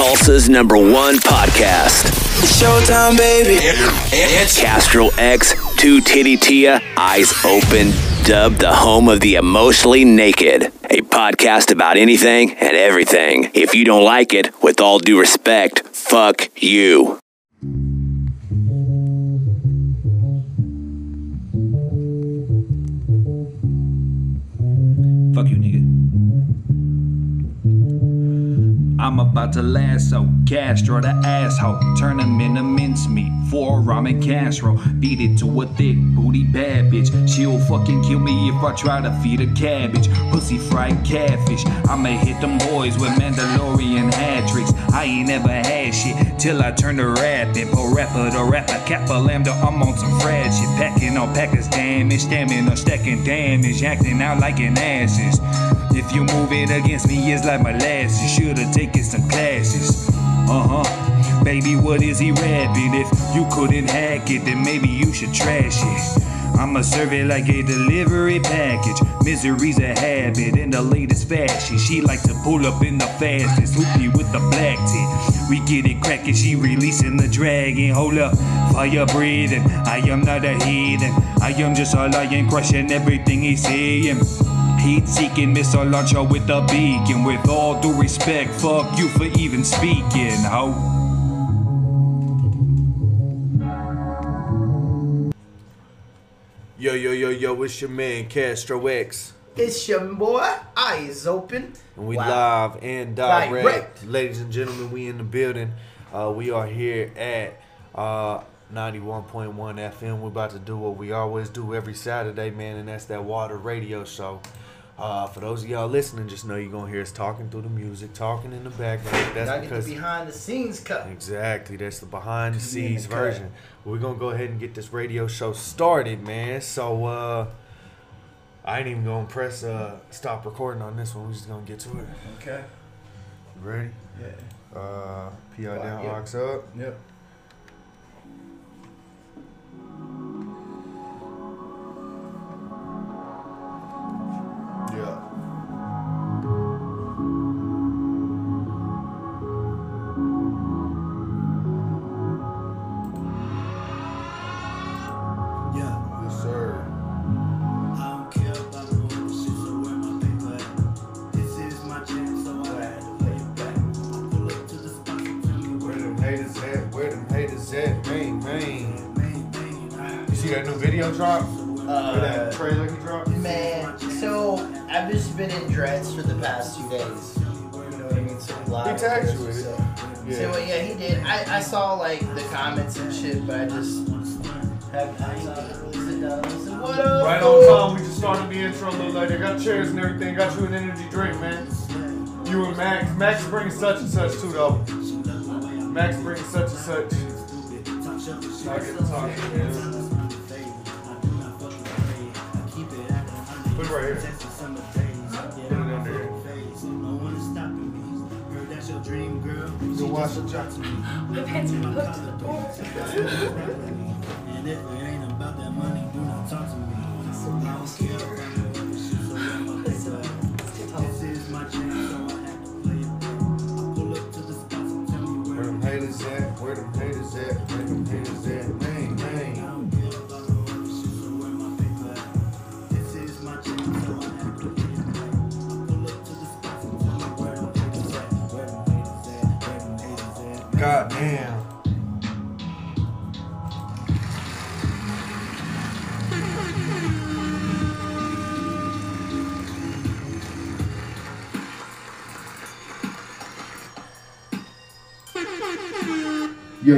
Tulsa's number one podcast. Showtime, baby. It's Castro X, Two Titty Tia, Eyes Open, dubbed the home of the emotionally naked. A podcast about anything and everything. If you don't like it, with all due respect, fuck you. I'm about to lasso Castro the asshole. Turn him into mincemeat for ramen casserole. Beat it to a thick booty bad bitch. She'll fucking kill me if I try to feed her cabbage. Pussy fried catfish. I'ma hit them boys with Mandalorian hat tricks. I ain't never had shit till I turn to rapping. Po rapper to rapper, kappa lambda. I'm on some frad shit. Packing on packers damage, stamina, stacking damage. Acting out like an asses. If you move it against me, it's like molasses. Should've taken some classes. Uh huh. Baby, what is he rapping? If you couldn't hack it, then maybe you should trash it. I'ma serve it like a delivery package. Misery's a habit in the latest fashion. She like to pull up in the fastest. Hoopy with the black tip. We get it cracking, she releasing the dragon. Hold up, fire breathing. I am not a heathen. I am just a lion crushing everything he's saying. Heat seeking missile launcher with a beacon. With all due respect, fuck you for even speaking, ho. Yo, yo, yo, yo, it's your man Castro X. It's your boy, eyes open. And we Wow. live and direct. Direct. Ladies and gentlemen, we in the building. Uh, we are here at uh, 91.1 FM. We're about to do what we always do every Saturday, man, and that's that WADR radio show. Uh, for those of y'all listening, just know you're going to hear us talking through the music, talking in the background. That's Gotta get because the behind the scenes cut. Exactly. That's the behind the in the scenes cut. version. We're gonna go ahead and get this radio show started, man. So uh I ain't even gonna press uh stop recording on this one. We're just gonna get to it. Okay. You ready? Yeah. Uh PI down, yeah. aux up. Yep. Yeah, the past two days. You know what I mean? So He tagged you with was, it. Yeah. So yeah, he did. I, I saw like the comments and shit, but I just have I really down and listen. What up? Right on time, we just started the intro a little later. Got chairs and everything. Got you an energy drink, man. You and Max. Max is bringing such and such too, though. Max bringing such and such. I get to talk to him. Put it right here. You watch the job. My pants are hooked to the board. And if it ain't about that money, do not talk to me. I don't care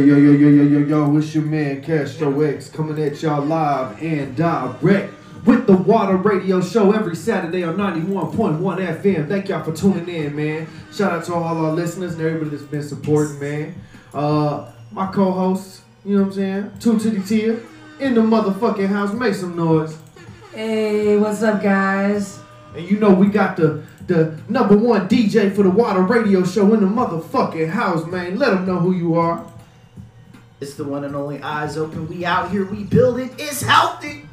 Yo, yo, yo, yo, yo, yo, yo, it's your man Castro X coming at y'all live and direct with the WADR Radio Show every Saturday on 91.1 FM. Thank y'all for tuning in, man. Shout out to all our listeners and everybody that's been supporting, man. Uh, my co-host, you know what I'm saying? Two Titty Tia in the motherfucking house. Make some noise. Hey, what's up, guys? And you know we got the the number one DJ for the WADR Radio Show in the motherfucking house, man. Let them know who you are. It's the one and only eyes open. We out here, we build it. It's healthy.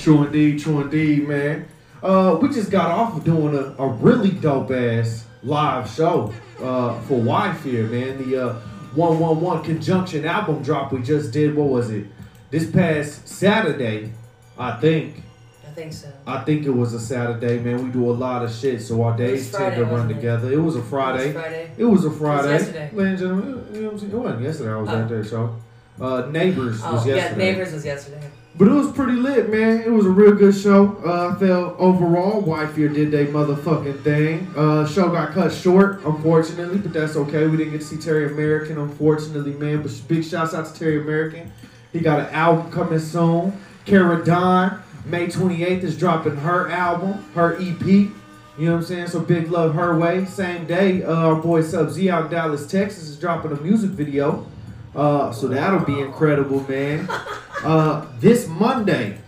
True indeed, true indeed, man. Uh, we just got off of doing a, a really dope ass live show uh, for Wife here, man. The uh, 111 Conjunction album drop we just did. What was it? This past Saturday, I think. I think so. I think it was a Saturday, man. We do a lot of shit, so our days tend to run it? together. It was a Friday. It was Friday. It was a Friday. yesterday. Ladies and gentlemen, you know what I'm saying? It wasn't yesterday. I was Oh. at that show. Uh, Neighbors was Oh, yeah, yesterday. Neighbors was yesterday. But it was pretty lit, man. It was a real good show. Uh, I felt overall, Wife did their motherfucking thing. Uh, show got cut short, unfortunately, but that's okay. We didn't get to see Terry American, unfortunately, man. But big shouts out to Terry American. He got an album coming soon. Kara Don, May 28th is dropping her album, her EP. You know what I'm saying? So big love her way. Same day, uh, our boy Sub Z out in Dallas, Texas is dropping a music video. Uh, so that'll be incredible, man. Uh, this Monday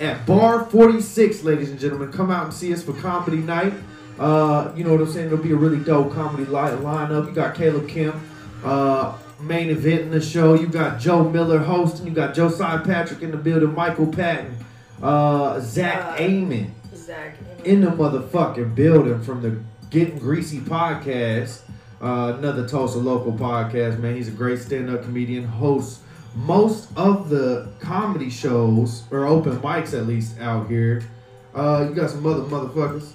at Bar 46, ladies and gentlemen, come out and see us for comedy night. Uh, you know what I'm saying? It'll be a really dope comedy li- lineup. You got Caleb Kim, uh, main event in the show. You got Joe Miller hosting. You got Josiah Patrick in the building. Michael Patton, uh, Zach Uh, Amon Zach. in the motherfucking building from the Getting Greasy podcast. Uh, another Tulsa local podcast, man. He's a great stand-up comedian, hosts most of the comedy shows or open mics at least out here. Uh, you got some other motherfuckers.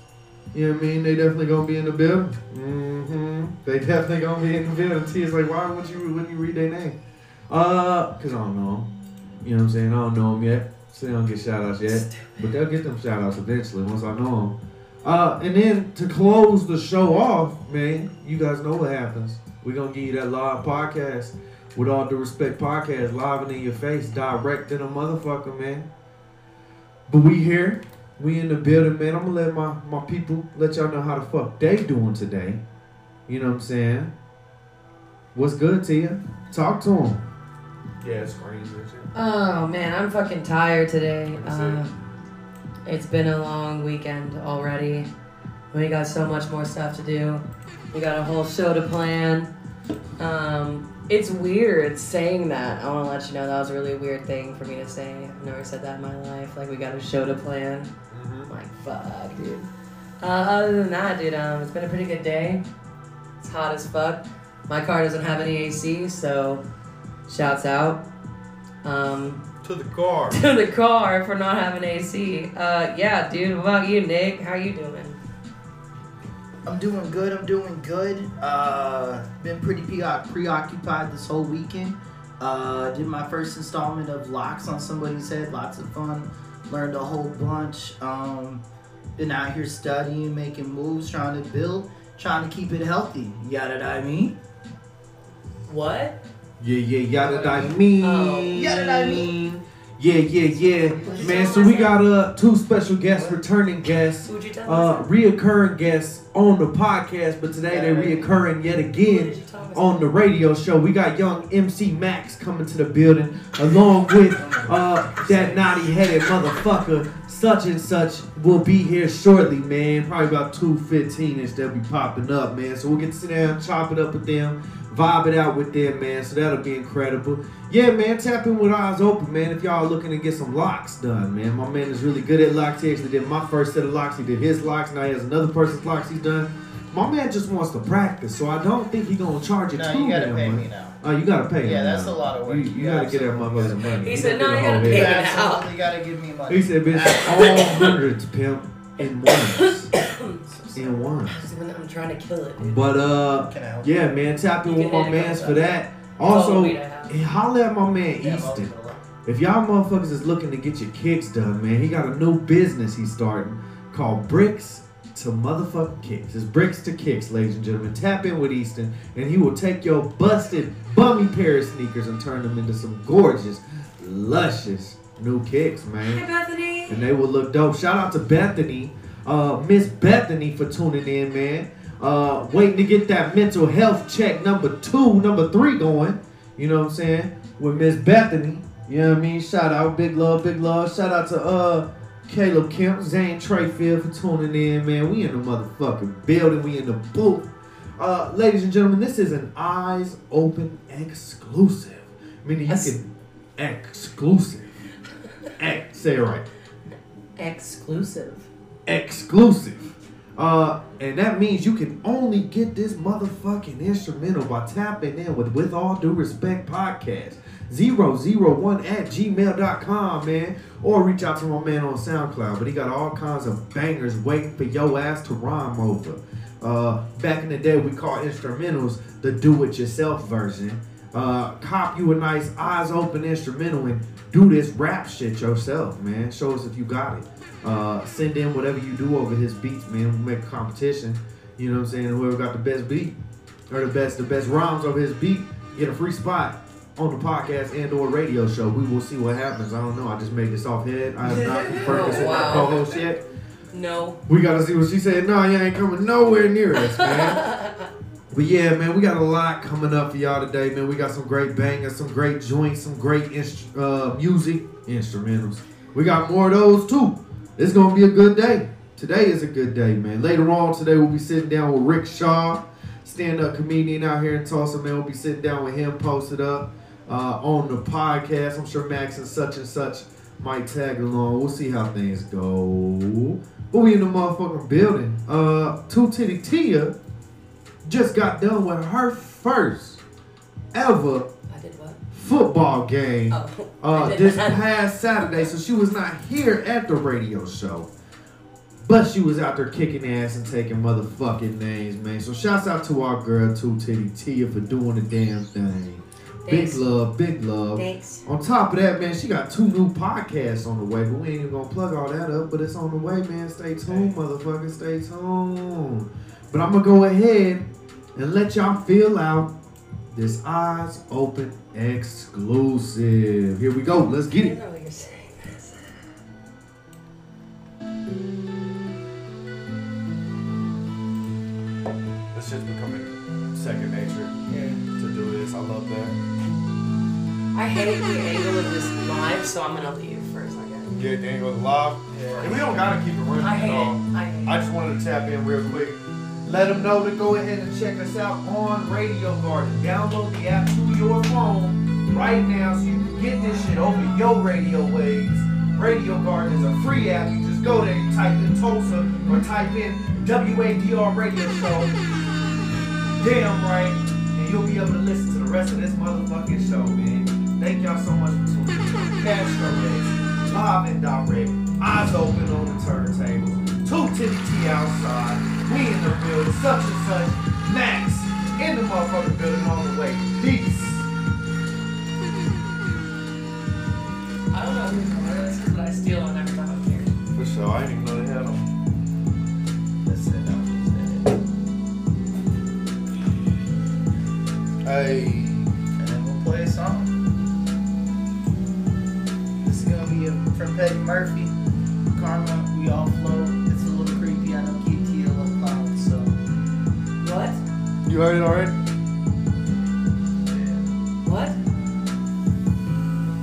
You know what I mean? They definitely gonna be in the building. Mm-hmm. They definitely gonna be in the building. T is like, why wouldn't you wouldn't you read their name? Uh, cause I don't know 'em. You know what I'm saying? I don't know them yet, so they don't get shout outs yet. But they'll get them shout outs eventually once I know them. Uh, and then to close the show off, man, you guys know what happens. We're gonna give you that live podcast with all due respect podcast live and in your face, direct in a motherfucker, man. But we here, we in the building, man. I'm gonna let my, my people let y'all know how the fuck they doing today. You know what I'm saying? What's good to you? Talk to them. Yeah, it's crazy. Oh man, I'm fucking tired today. Uh, it's been a long weekend already. We got so much more stuff to do. We got a whole show to plan. Um, it's weird saying that. I want to let you know that was a really weird thing for me to say. I've never said that in my life. Like we got a show to plan. I'm like fuck, dude. Uh, other than that, dude, um, it's been a pretty good day. It's hot as fuck. My car doesn't have any AC, so shouts out. Um, To the car. to the car for not having AC. Uh, yeah, dude. What about you, Nick? How you doing? I'm doing good. I'm doing good. Uh, been pretty pre- preoccupied this whole weekend. Uh, did my first installment of Locks on Somebody's Head. Lots of fun. Learned a whole bunch. Um, been out here studying, making moves, trying to build, trying to keep it healthy. You got it, I mean. What? Yeah, yeah, yada I mean. Oh. Yada I mean. Yeah, yeah, yeah. Man, so we got uh two special guests, returning guests, Who'd you tell uh reoccurring guests on the podcast, but today they're reoccurring yet again on the radio show. We got young MC Max coming to the building, along with uh that naughty headed motherfucker, such and such will be here shortly, man. Probably about 215 ish they'll be popping up, man. So we'll get to sit down, chop it up with them, vibe it out with them, man. So that'll be incredible. Yeah, man, tap in with eyes open, man. If y'all are looking to get some locks done, man. My man is really good at locks. He actually did my first set of locks. He did his locks. Now he has another person's locks he's done. My man just wants to practice, so I don't think he gonna charge you No, too you gotta damn pay much. me now. Oh, you gotta pay him. Yeah, that's now. a lot of work. You, You you gotta get that absolutely motherfucker gotta money. He said, "No, you gotta whole pay head." me." Absolutely gotta give me money. He said, bitch, all hundreds, pimp, and ones. in ones. I'm trying to kill it, dude. But, uh, Can I help yeah, man, tap in with my edit mans for that. that. Also, Oh, wait, I holla at my man Yeah, Easton. most of it. If y'all motherfuckers is looking to get your kicks done, man, he got a new business he's starting called Bricks to Motherfucking Kicks. It's Bricks to Kicks, ladies and gentlemen. Tap in with Easton, and he will take your busted, bummy pair of sneakers and turn them into some gorgeous, luscious new kicks, man Hi, Bethany. and they will look dope. Shout out to Bethany, uh, Miss Bethany for tuning in, man. Uh, waiting to get that mental health check number two, number three going. You know what I'm saying? With Miss Bethany. You know what I mean? Shout out, big love, big love. Shout out to uh Caleb Kemp, Zane Trayfield for tuning in, man. We in the motherfucking building. We in the booth. Uh, ladies and gentlemen, this is an eyes open exclusive. Meaning you can exclusive. Ex- say it right Exclusive. Exclusive. Uh, and that means you can only get this motherfucking instrumental by tapping in with With All Due Respect Podcast. 001 at gmail.com, man. Or reach out to my man on SoundCloud. But he got all kinds of bangers waiting for your ass to rhyme over. Uh, back in the day, we called instrumentals the do-it-yourself version. Uh, cop you a nice eyes open instrumental and do this rap shit yourself, man. Show us if you got it. Uh, send in whatever you do over his beats, man. We'll make a competition. You know what I'm saying? Whoever got the best beat or the best the best rhymes over his beat get a free spot on the podcast and or radio show. We will see what happens. I don't know. I just made this off head. I have not confirmed this with my Wow. co-host yet. No. We gotta see what she said. No, you ain't coming nowhere near us, man. but yeah, man, we got a lot coming up for y'all today, man. We got some great bangers, some great joints, some great inst- uh, music instrumentals. We got more of those too. It's gonna be a good day. Today is a good day, man. Later on today, we'll be sitting down with Rick Shaw, stand-up comedian out here in Tulsa, man. We'll be sitting down with him, posted up uh, on the podcast. I'm sure Max and such and such might tag along. We'll see how things go. But we in the motherfucking building. Uh, Two Titty Tia just got done with her first ever? Football game Oh, uh, this past Saturday. So she was not here at the radio show. But she was out there kicking ass and taking motherfucking names, man. So shouts out to our girl, Two Titty Tia, for doing the damn thing. Thanks. Big love, big love. Thanks. On top of that, man, she got two new podcasts on the way, but we ain't even gonna plug all that up. But it's on the way, man. Stay tuned, motherfucker. Stay tuned. But I'm gonna go ahead and let y'all feel out this eyes open exclusive. Here we go. Let's get I it. know you're saying. this. It's just becoming second nature Yeah. to do this. I love that. I hate the angle of this live, so I'm gonna leave for a second. Get the angle of live. And we don't gotta keep it running I at hate all. it. I hate I just wanted to tap in real quick. Let them know to go ahead and check us out on Radio Garden. Download the app to your phone right now so you can get this shit over your radio waves. Radio Garden is a free app. You just go there, you type in Tulsa or type in WADR Radio Show. Damn right. And you'll be able to listen to the rest of this motherfucking show, man. Thank y'all so much for tuning in. Castro live and direct, eyes open on the turntables. Two titty T outside, we in the building, such and such, Max in the motherfucking building on the way. Peace. I don't know who car this is, but I steal one every time I'm here. For sure, I didn't even know they had them. That's it. That was it. Hey. And then we'll play a song. This is gonna be a, from Petty Murphy. Karma, You heard it already? yeah. What?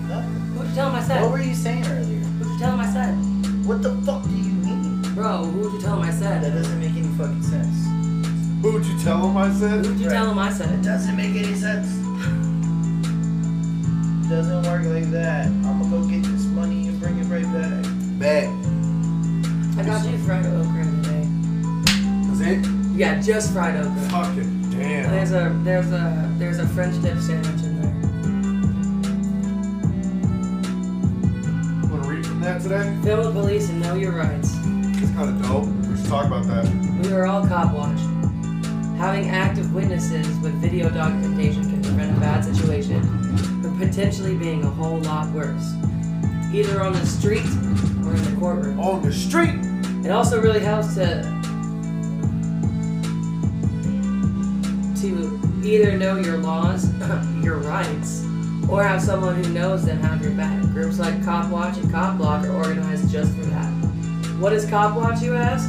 Nothing. Who'd you tell him I said? What were you saying earlier? Who'd you tell him I said? What the fuck do you mean? Bro, who'd you tell him I said? That doesn't make any fucking sense. Who'd you tell him I said? Who'd you tell him I said? It doesn't make any sense. Doesn't work like that. I'm gonna go get this money and bring it right back. Back. I got you fried okra today. That's it? Yeah, just fried okra. Fucking damn. There's a there's a there's a French dip sandwich in there. Wanna read from that today? Film the police and know your rights. It's kind of dope. We should talk about that. We are all cop watched. Having active witnesses with video documentation can prevent a bad situation from potentially being a whole lot worse. Either on the street or in the courtroom. On the street. It also really helps to to either know your laws, your rights, or have someone who knows them have your back. Groups like Cop Watch and Cop Block are organized just for that. What is Cop Watch, you ask?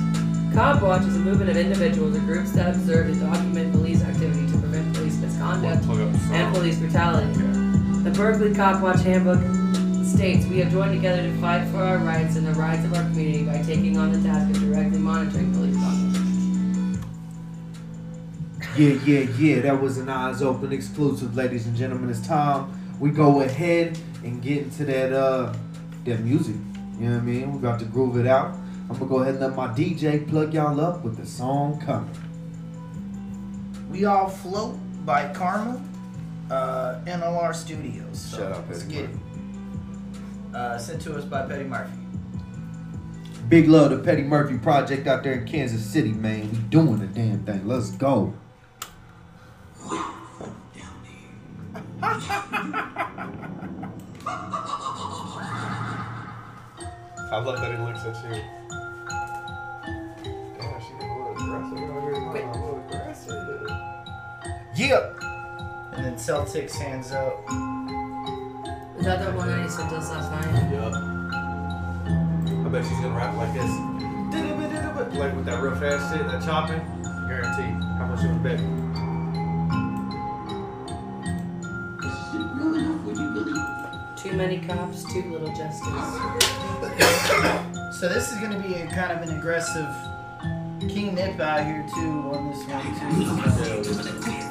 Cop Watch is a movement of individuals or groups that observe and document police activity to prevent police misconduct Plug up the song. and police brutality. The Berkeley Cop Watch Handbook states we have joined together to fight for our rights and the rights of our community by taking on the task of directly monitoring police. Yeah, yeah, yeah. That was an eyes open exclusive, ladies and gentlemen. It's time we go ahead and get into that uh that music. You know what I mean? We're about to groove it out. I'm gonna go ahead and let my DJ plug y'all up with the song coming. We All Float by Karma, uh, NLR Studios. So Shout out let's Petty get it. Uh, sent to us by Petty Murphy. Big love to Petty Murphy Project out there in Kansas City, man. We doing the damn thing. Let's go. I love that he looks at you. Damn, she a little aggressive. A little aggressive. Yeah. And then Celtics hands up. Is that the one that he sent us last night? Yup. I bet she's gonna rap like this. Like with that real fast shit, that chopping. Guaranteed. How much you would bet? Too many cops, too little justice. So this is going to be a kind of an aggressive King Nip out here too on this one too.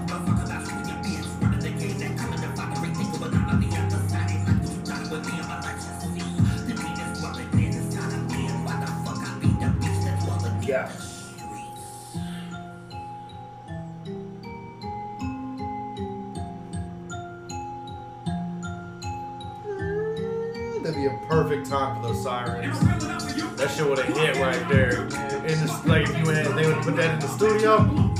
for those sirens. That shit would have hit right there. And the, like if you had, they would put that in the studio.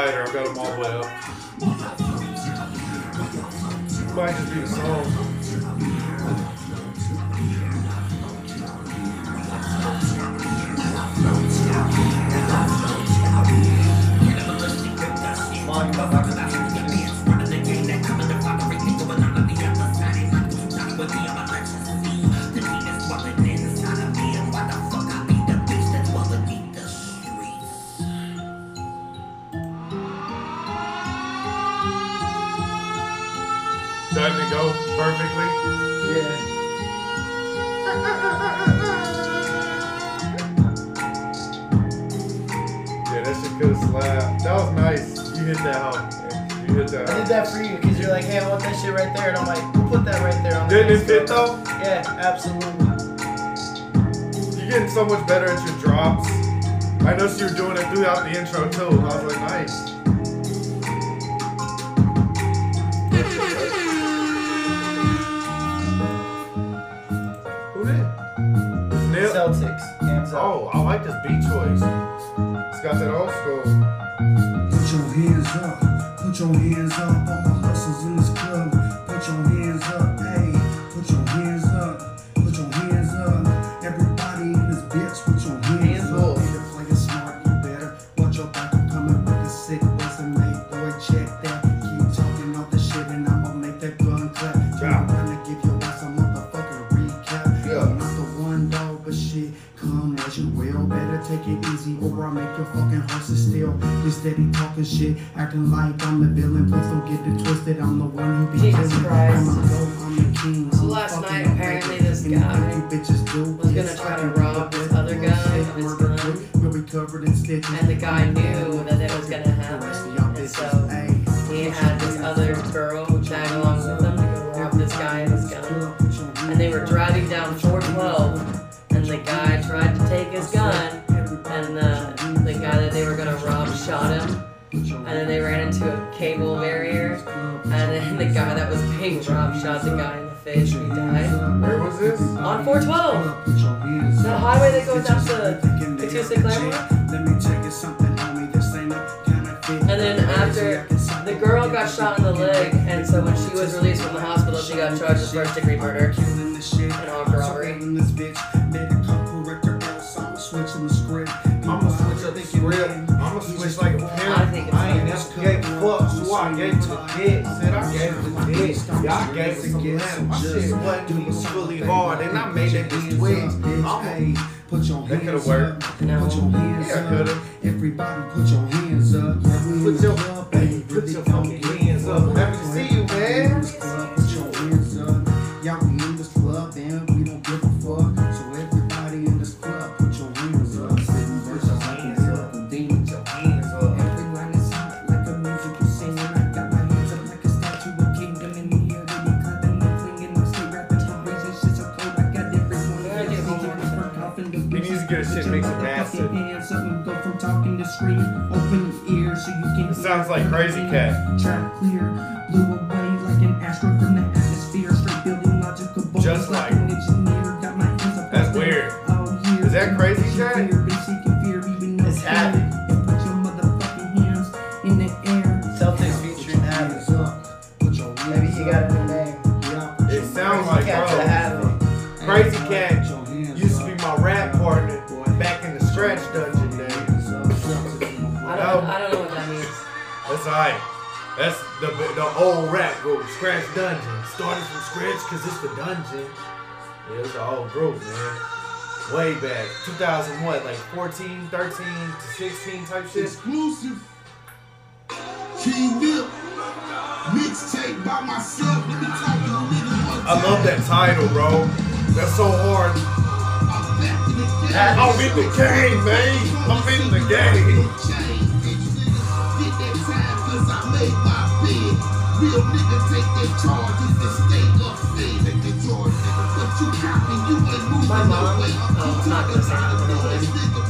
Speakers are quieter. I've got them all the way up. Might just be the song. Hoe. You that I did that for you because you're like, hey, I want that shit right there, and I'm like, we'll put that right there on the Didn't it fit though? Yeah, absolutely. You're getting so much better at your drops. I noticed you were doing it throughout the intro too. I was like, nice. Who did? Nip? Celtics, hands up. Oh, I like this beat choice. It's got that old school. Put your hands up, put your hands up, it's really hard and I made it these twigs. Put your hands up. Put your hands up. Everybody put your 16 type shit. Exclusive. King Whip. Mixtape by myself. Let me. I love that title, bro. That's so hard. I'm in the game, man. I'm in the game. Real nigga take charge, the charge. But you copy, you ain't moving no way. I'm talking about the noise, nigga.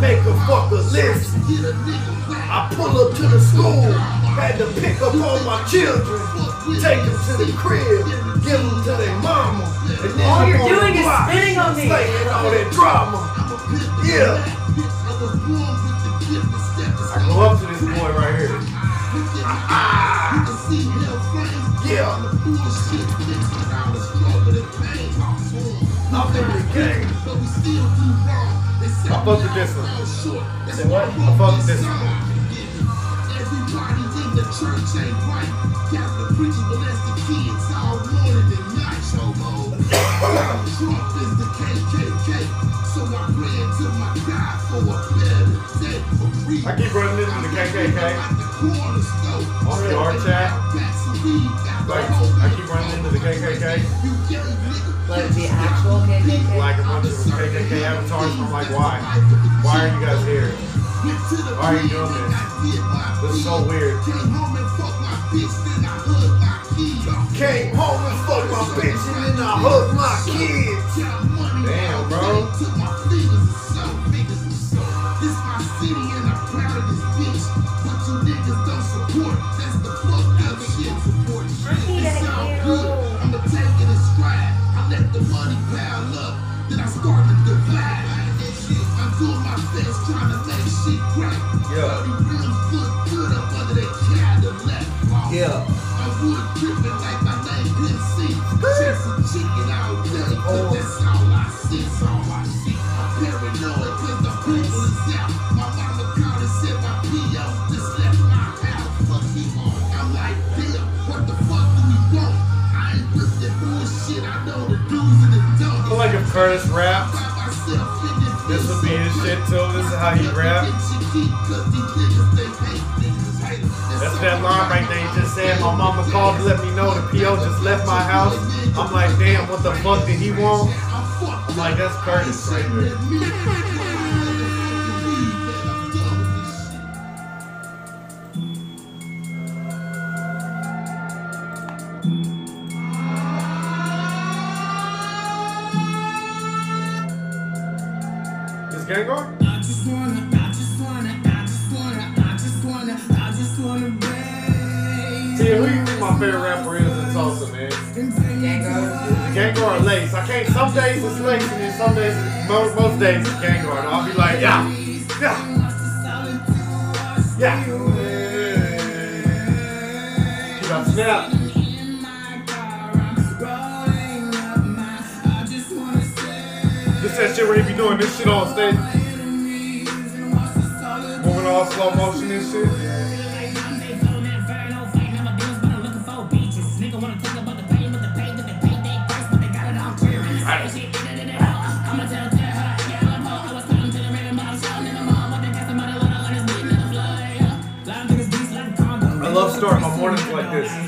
make a. I pull up to the school, had to pick up all my children, take them to the crib, give them to their mama. And then all you're doing is block, spitting on me. All that drama. Yeah. I go up to this boy right here. Yeah. In the game. I fuck with this one. Say what? I fuck with this one. Everybody in the church ain't right. The I. I keep running into the KKK. On the chat. Like, I keep running into the KKK. Like the actual KKK? Like a bunch of KKK avatars, I'm like, why? Why are you guys here? Why are you doing this? This is so weird. Came home and fucked my bitch, and then I hugged my kids. Damn, bro. first rap. This would be his shit too. This is how he rap. That's that line right there. He just said, "My mama called to let me know the PO just left my house." I'm like, "Damn, what the fuck did he want?" I'm like, "That's Curtis right there." favorite rapper is in Tulsa, man. Gangar. Gangar or Lace. I can't. Some days it's Lace, and then some days, most, most days it's Gangar. I'll be like, yeah, yeah, yeah. Get up, snap. This that shit where he be doing this shit on stage. Moving all slow motion and shit. love story my mornings like this.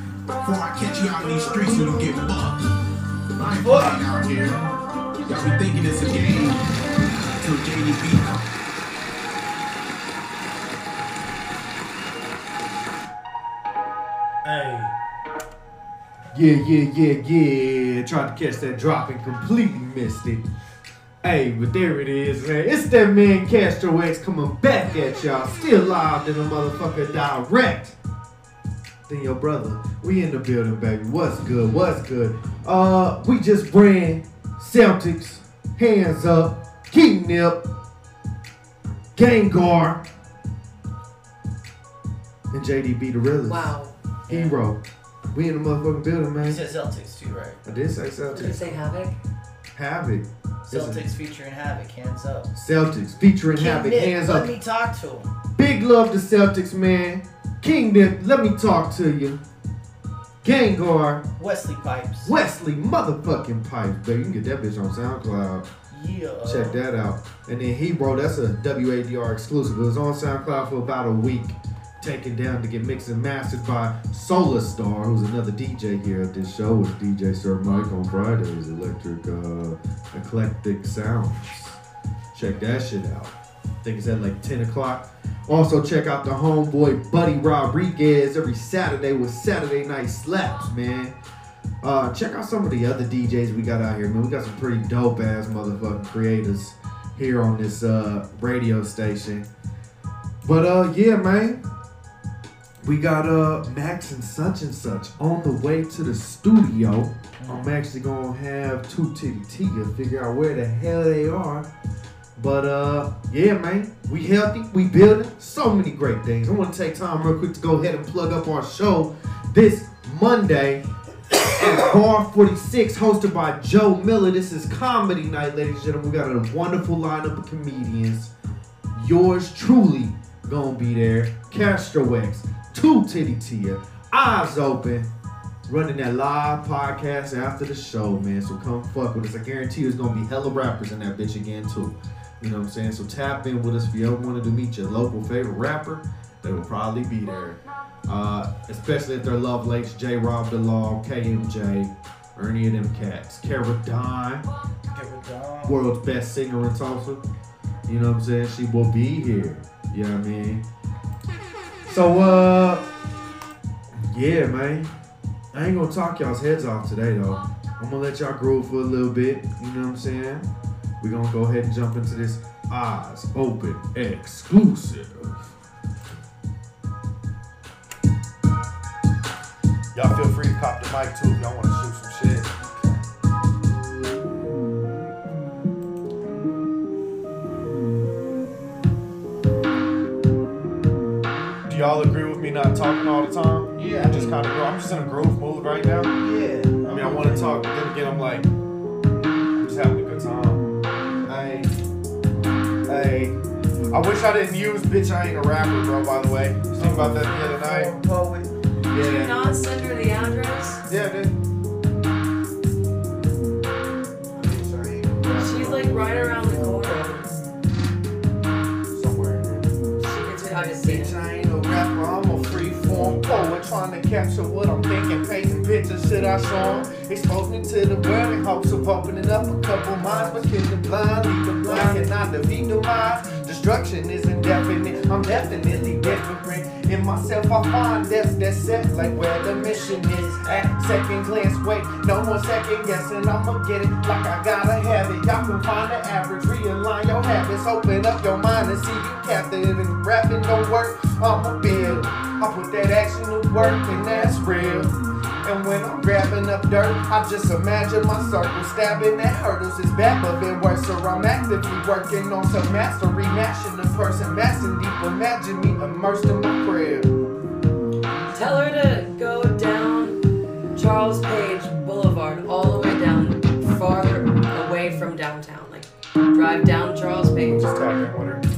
Before I catch you out in these streets and you get bucked. I ain't fucking out here. Y'all be thinking it's a game. Till JDB Hey. Yeah, yeah, yeah, yeah. Tried to catch that drop and completely missed it. Hey, but there it is, man. It's that man Castro X coming back at y'all. Still live in the motherfucker direct. Then your brother, we in the building, baby. What's good? What's good? Uh, we just ran Celtics, hands up, King Nip, Gengar, and JDB the realest. Wow. Hero. We in the motherfucking building, man. You said Celtics too, right? I did say Celtics. Did you say Havoc? Havoc. Celtics featuring Havoc, hands up. Celtics featuring King Havoc. Nick, Hands let up. Let me talk to him. Big love to Celtics, man. King Nick, let me talk to you. Gengar, Wesley Pipes. Wesley, motherfucking Pipes, baby. You can get that bitch on SoundCloud. Yeah. Check that out. And then Hero, that's a WADR exclusive. It was on SoundCloud for about a week. Taken down to get mixed and mastered by Solar Star, who's another DJ here at this show with DJ Sir Mike on Fridays, Electric uh, Eclectic Sounds. Check that shit out. I think it's at like 10 o'clock. Also, check out the homeboy Buddy Rodriguez every Saturday with Saturday Night Slaps, man. Uh, check out some of the other DJs we got out here, man. We got some pretty dope ass motherfucking creators here on this uh, radio station. But uh, yeah, man. We got uh Max and such and such on the way to the studio. I'm actually gonna have two titty Tia figure out where the hell they are. But uh, yeah, man, we healthy, we building so many great things. I want to take time real quick to go ahead and plug up our show this Monday at Bar 46, hosted by Joe Miller. This is comedy night, ladies and gentlemen. We got a wonderful lineup of comedians. Yours truly gonna be there. Castro Two Titty Tia, Eyes Open, running that live podcast after the show, man. So come fuck with us. I guarantee you there's gonna be hella rappers in that bitch again too. You know what I'm saying? So tap in with us if you ever wanted to meet your local favorite rapper. They will probably be there. Uh, especially if they're Love Lakes, J. Rob DeLaw, KMJ, or any of them cats. Kara Dime, Give it down. world's best singer in Tulsa. You know what I'm saying? She will be here. You know what I mean? So, uh, yeah, man. I ain't gonna talk y'all's heads off today, though. I'm gonna let y'all groove for a little bit. You know what I'm saying? We're gonna go ahead and jump into this eyes open exclusive. Y'all feel free to cop the mic too if y'all want to shoot some shit. Do y'all agree with me not talking all the time? Yeah. I just kind of, I'm just in a groove mood right now. Yeah. I mean, I want to talk, but then again, I'm like, I'm just having a good time. Hey. I wish I didn't use bitch, I ain't a rapper, bro, by the way. Just think about that the other night. Oh, oh, poet. Did you Yeah. not send her the address? Yeah, dude. She's like right around the corner. Somewhere. She can I just seen Bitch. I ain't no rapper, I'm a free-form poet Trying to capture what I'm thinking, painting pictures Should I show me to the world in hopes of opening up a couple minds But kill the blind, lead the blind, cannot defeat the wise Destruction is indefinite, I'm definitely different. In myself I find death that's set like where the mission is At. Second glance, wait, no more second guessing. I'ma get it like I gotta have it. Y'all can find the average, realign your habits. Open up your mind and see you captive And rapping don't work, I'ma build. I put that action to work and that's real and when I'm grabbing up dirt, I just imagine my circle stabbing at hurdles. It's bad, but been worse. So I'm actively working on some mastery, mashing the person, mashing deep. Imagine me immersed in my crib. Tell her to go down Charles Page Boulevard all the way down farther away from downtown. Like drive down Charles Page. Just tap in with her.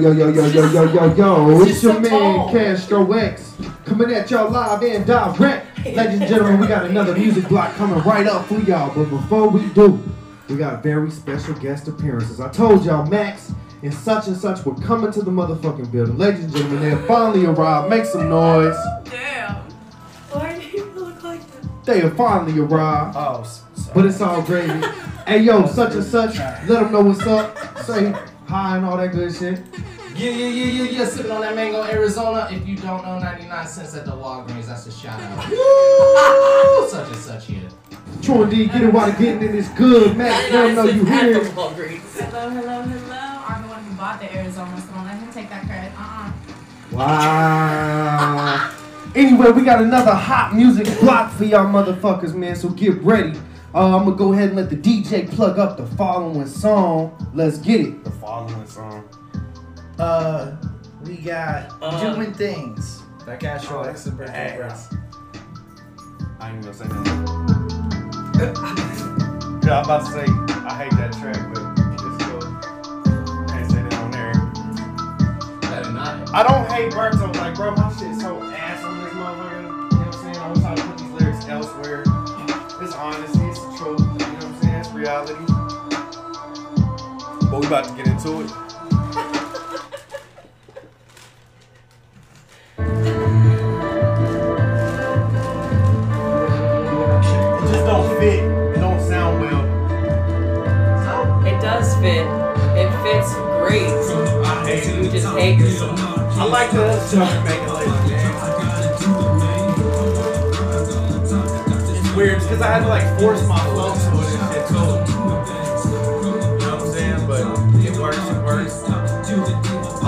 Yo, yo, yo, yo, yo, yo, yo, yo. It's It's your man. Castro X. Coming at y'all live and direct. Ladies and gentlemen, we got another music block coming right up for y'all. But before we do, we got very special guest appearances. I told y'all Max and such and such were coming to the motherfucking building. Ladies and gentlemen, they have finally arrived. Make some noise. Damn. Why do you look like that? They have finally arrived. Oh, sorry. But it's all gravy. hey, yo, such and such. Let them know what's up. Say hi and all that good shit. Yeah, yeah, yeah, yeah, yeah. Sipping on that mango, Arizona. If you don't know, 99 cents at the Walgreens. That's a shout out. Woo! Such and such here. Troy D, get it while they're getting in this good. Max, let them know you At here. Hello, hello, hello. I'm the one who bought the Arizona, so don't let him take that credit. Uh-uh. Wow. Anyway, we got another hot music block for y'all motherfuckers, man. So get ready. Uh, I'm gonna go ahead and let the DJ plug up the following song. Let's get it. The following song. Uh, we got Uh, doing things. That Castro X and birthday ass. I ain't gonna say nothing. yeah, I'm about to say I hate that track, but it's cool. Can't say that on there. Better not. I don't hate Berto, like bro, my shit's so ass on this motherfucker. You know what I'm saying? I'm trying to put these lyrics elsewhere. It's honesty, reality. But we about to get into it. It just don't fit. It don't sound well. It does fit. It fits great. I hate You it. just hate yourself. I like the other making lately. It's weird because I had to like force my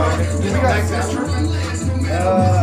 Mexico. Do we got a picture? Uh,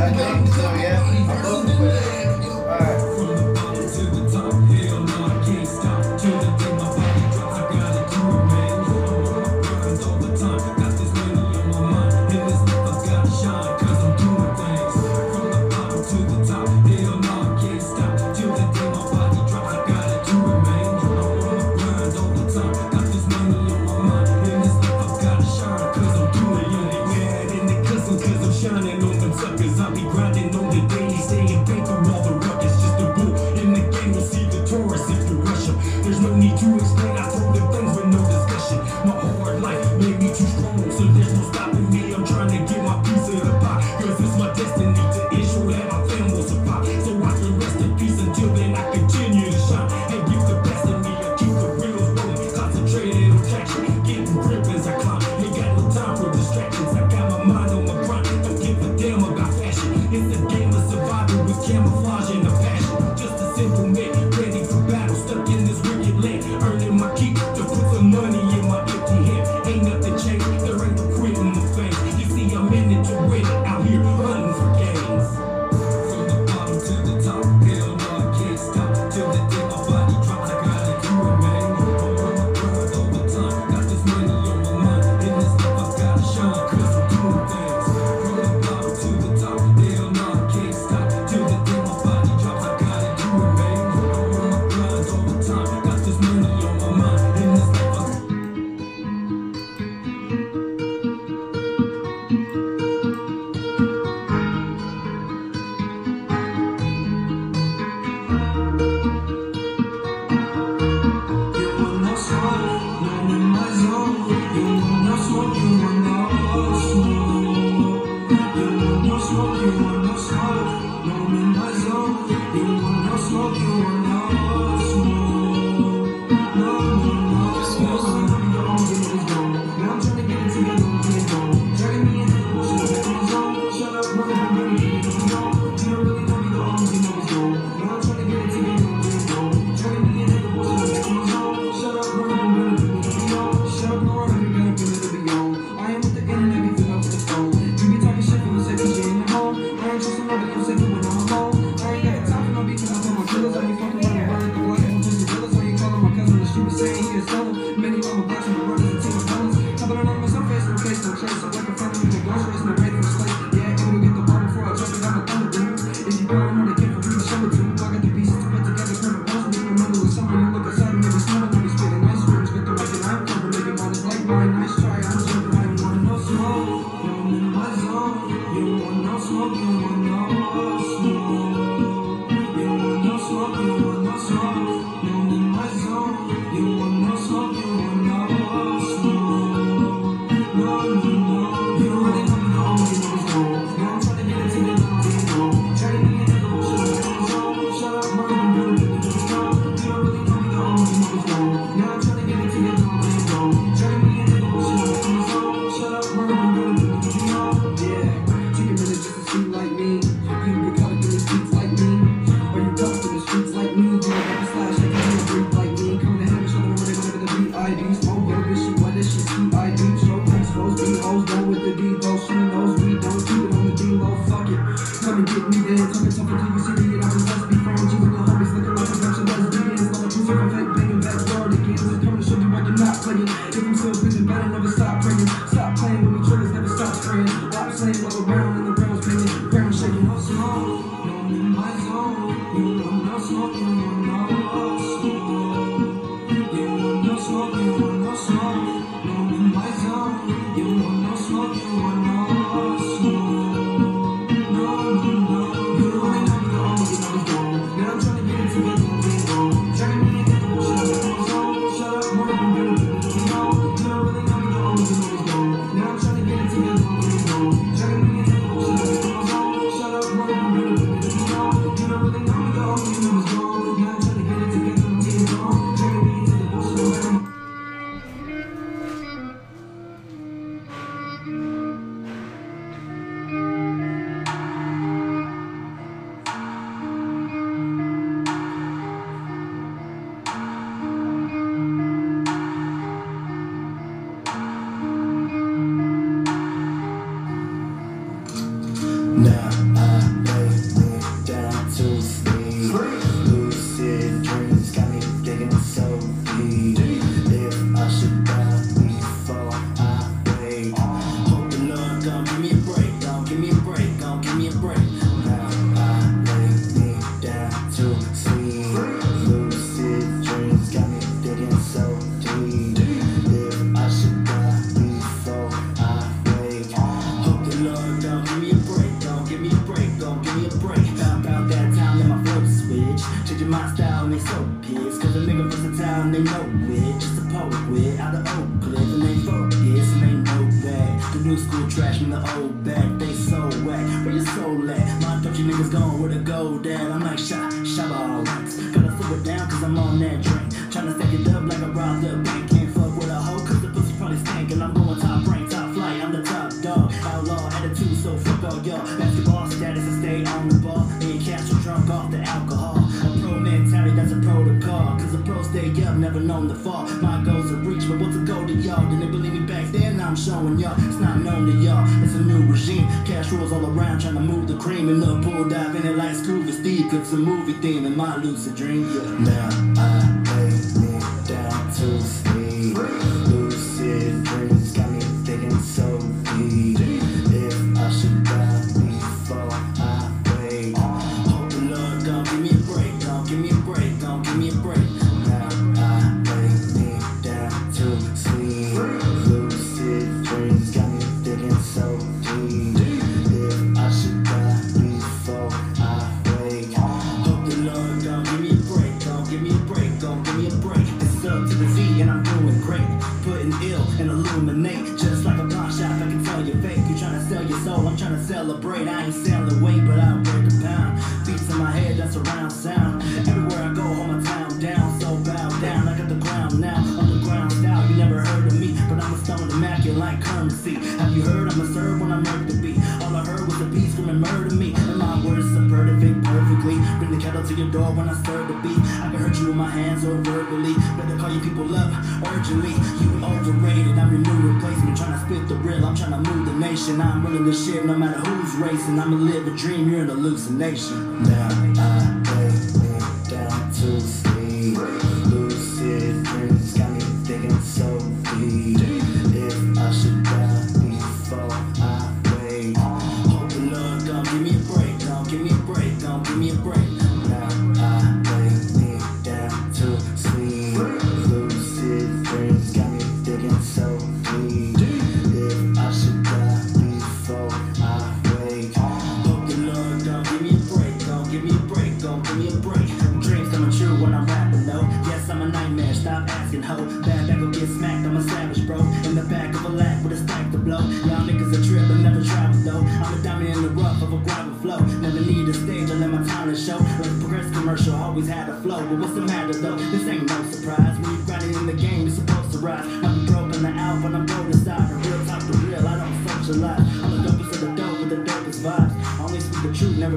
hallucination.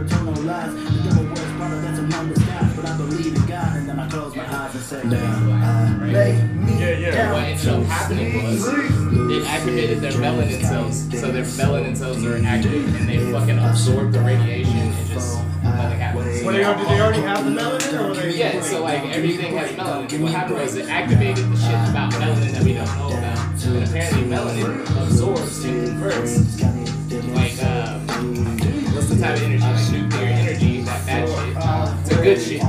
Never tell no lies. The devil wears Prada, that's a known disguise. But I believe in God, and then I close my eyes and say, Now I lay me Yeah, yeah. down What ended up happening was it activated their melanin cells. So their melanin cells are active and they fucking absorb the radiation and just nothing happens. What, they, did they already have the melanin? Or they, Yeah, so like everything has melanin. What happened was it activated the shit about melanin that we don't know about. And apparently melanin absorbs and converts type of energy? Like nuclear energy, that bad shit, to good shit.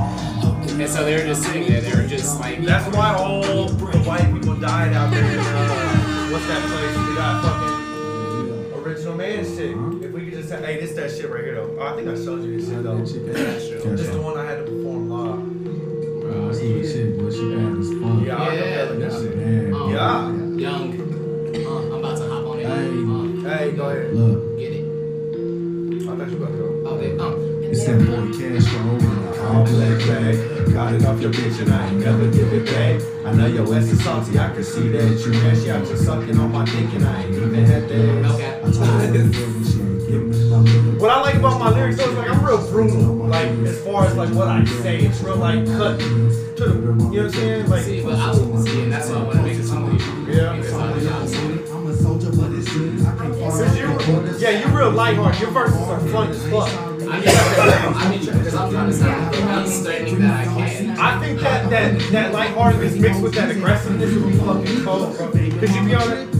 And so they were just sitting there, they were just like That's why all the white people died out there in, uh, what's that place? We got fucking original man shit. If we could just have, hey, this that shit right here though. Oh, I think I showed you this shit though. This the one I had to perform live. Bro, I see the shit, but she bad as fuck. Yeah, I Yeah. know that shit. Man. um, Yeah. young. Uh, I'm about to hop on it. Uh, Hey, go ahead. Look, they, it's that boy Cash over All black bag, got it off your bitch and I ain't never give it back. I know your ass is salty, I can see that you mad. She out just sucking on my dick and I ain't even had that ass. Okay. I told her this give me What I like about my lyrics though is like I'm real brutal. Like as far as like what I say, it's real like cut to the. You know what I'm saying? Like. see, but I see, and that's why I want to make a song with you. Yeah. Because I was young. I'm a soldier, but it's good. I can't Cause you, yeah, you're real lighthearted. Your verses are fun as fuck. I I that I. I think that that that lightheartedness mixed with that aggressiveness would be fucking cold. Cause you be on it,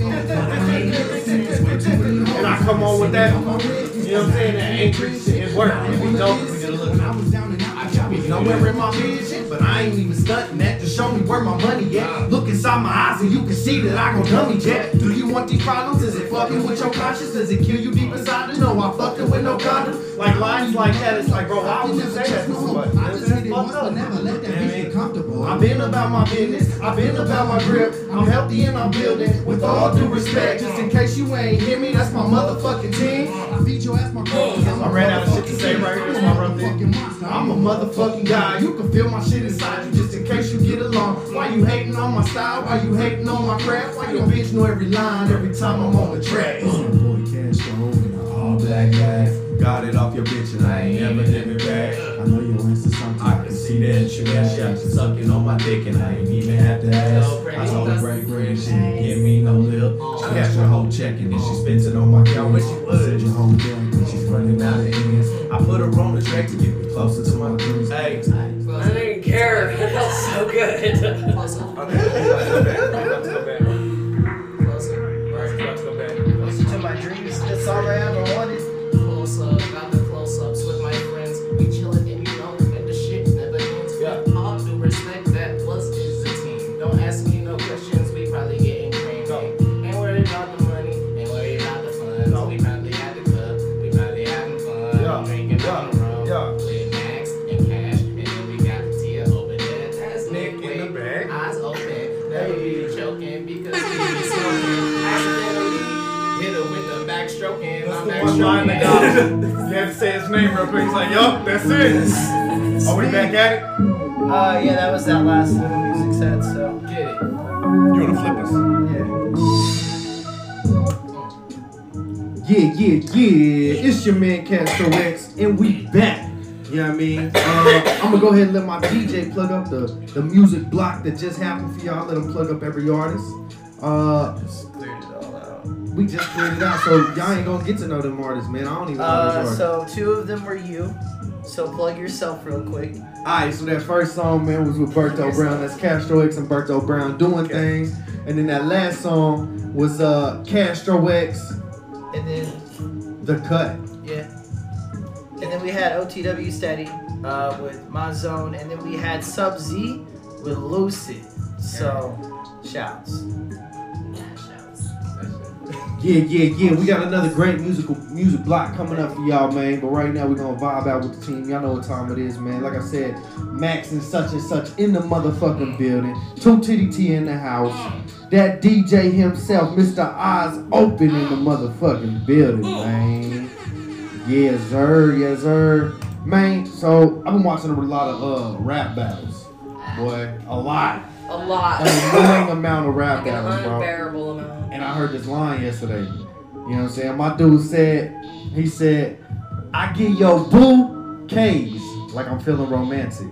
and I come on with that, you know what I'm saying? That angry shit and work. It be dope. We get a little. You know where in my vision, but I ain't even stunting that to show me where my money at. Look inside my eyes and you can see that I gon' dummy jet. Do you want these problems? Is it fucking with your conscience? Does it kill you deep inside? No, I'm fucking with no condom. Like lines like that, it's like, bro, why would you say that? I just hit it once, but never let that know bitch get comfortable. I've been about my business, I've been about my grip. I'm healthy and I'm building with all due respect. Just in case you ain't hear me, that's my motherfucking team. I feed your ass my clothes. I ran out of shit to say right here. This my run. I'm a motherfucking guy. You can feel my shit inside you just in case you get along. Why you hating on my style? Why you hating on my craft? Why your bitch know every line every time I'm on the track? Boy, cash on all black ass. Got it off your bitch and I ain't never give it back. I know you into something. I can see that you got shot to sucking on my dick and I ain't even have to ask. I told her break bread, she didn't give me no lip. She cashed her whole check and then she spent it on my couch. When she I said your whole thing, but she's running out of ends. I put her on the track to get me closer to my dreams. Hey. I didn't care. It felt so good. Listen That's I'm the one line that backstroking. got You had to say his name real quick. He's like, yup, that's it. Are we back at it? Uh, yeah, that was that last little music set. So Get it. You wanna flip us? yeah. Yeah, yeah, yeah. It's your man Castro X, and we back. You know what I mean? Uh, I'm gonna go ahead and let my DJ plug up the, the music block that just happened for y'all. Let him plug up every artist. Uh, we just cleared it out, so y'all ain't gonna get to know them artists, man. I don't even know Uh, these so two of them were you. So plug yourself real quick. Alright, so that first song, man, was with Berto Brown. That's Castro X and Berto Brown doing things. And then that last song was uh Castro X, And then The Cut. yeah. And then we had OTW Steady uh, with My Zone, and then we had Sub Z with Lucid. So, shouts. Yeah, yeah, yeah. We got another great musical music block coming up for y'all, man. But right now we're gonna vibe out with the team. Y'all know what time it is, man. Like I said, Max and such and such in the motherfucking building. Two TDT in the house. That DJ himself, Mr. Eyes Open in the motherfucking building, man. Yes, sir. Yes, sir. Man, so I've been watching a lot of uh rap battles. Boy, a lot. A lot. An annoying amount of rap Like an battles, bro. unbearable amount. And I heard this line yesterday. You know what I'm saying? My dude said, he said, I get your boo K's like I'm feeling romantic.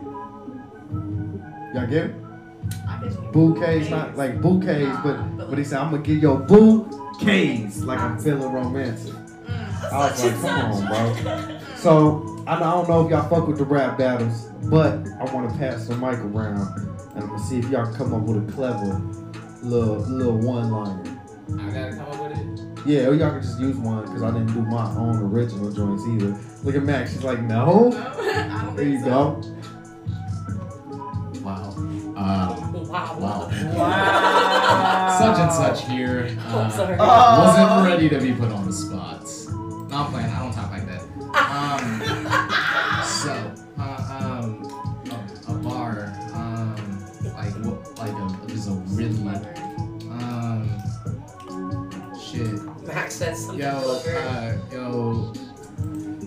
Y'all get it? Bouquets, not like bouquets, but but he said, I'm gonna get your bouquets like I'm feeling romantic. Mm. I was like, come on, bro. So I I don't know if y'all fuck with the rap battles, but I want to pass the mic around and I'm gonna see if y'all can come up with a clever little little one liner. I gotta come up with it. Yeah, or y'all can just use one because I didn't do my own original joints either. Look at Max, she's like, no. There you go. Wow. Um, Wow. wow. Wow. Such and such here. Uh, sorry. Wasn't ready to be put on the spot. No, I'm playing. I don't talk like that. Um, said something. Yo, uh, yo,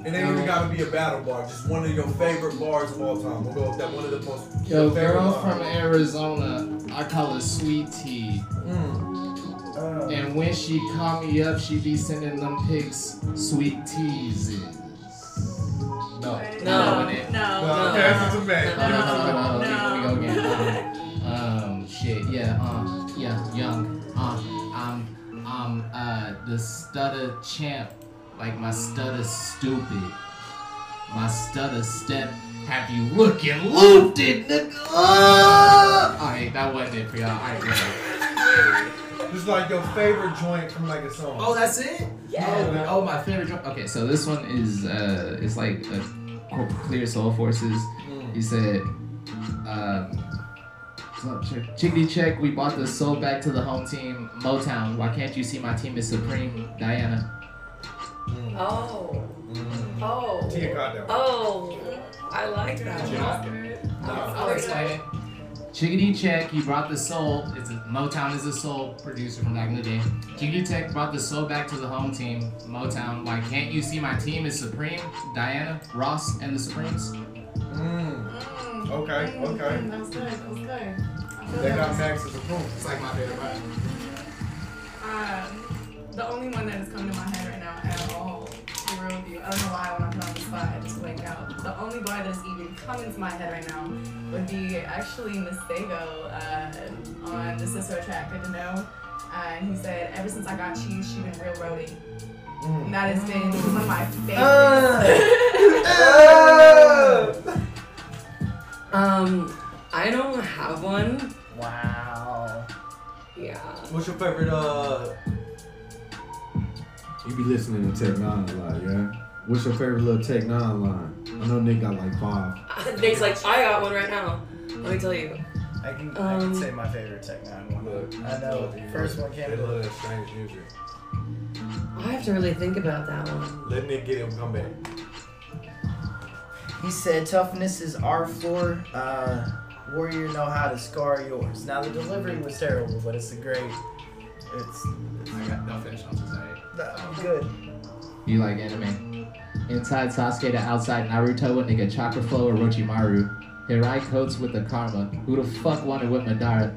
It ain't even gotta be a battle bar, just one of your favorite bars of all time. We'll go with that one of the most yo, girl bar. from Arizona. I call her Sweet Tea. Mm. And when she call me up, she be sending them pics, sweet teases. No. No. it. No. No, okay, that's a bad. No, no, no, no, No. no. We, we go again. Um, um, shit, yeah, um, yeah, young. Um, I'm, I'm, uh, the stutter champ. Like my stutter stupid. My stutter step. Have you looking looped it, nigga? Ah! Alright, that wasn't it for y'all. Alright, whatever. Just like your favorite joint from like a song. Oh, that's it? Yeah. Oh, oh, my favorite joint. Okay, so this one is uh, it's like a Clear Soul Forces. He said, um, what's up, check, chickadee check. We bought the soul back to the home team, Motown. Why can't you see my team is supreme, Diana? Oh. Oh. Tia got that. Oh. I like that You one. know? I'll explain it. Chickadee Check, he brought the soul. It's a, Motown is a soul producer from back in the day. Chickadee Check brought the soul back to the home team, Motown. Why can't you see my team is Supreme? Diana, Ross, and the Supremes. Mm. Okay, okay. That was good. That was good. They that got was- Max's approval. It's like my favorite part. Um, the only one that is coming to my head right now at all, to be real with you, I don't know why when I'm put on the spot, I just blank out. The only boy that's even coming to my head right now would be actually Mistego uh, on the Sister track, Good to Know. Uh, and he said, ever since I got cheese, she's been real roadie. And that has been one of my favorites. Um, I don't have one. Wow. Yeah. What's your favorite? Uh, You be listening to Tech N9ne a lot, yeah? What's your favorite little Tech N9ne line? I know Nick got like five. Nate's like, I got one right now. Let me tell you. I can, I can Um, say my favorite Tech N9ne one. I know. Look, First one came They love that strange music. I have to really think about that one. Let Nick get him come back. He said toughness is our floor. Uh, warrior know how to scar yours. Now the delivery was terrible, but it's a great. It's. I got no finish on society. it's good. You like anime? Inside Sasuke to outside Naruto, would nigga Chakra Flow or Orochimaru. Hirai coats with the karma. Who the fuck wanted with Madara?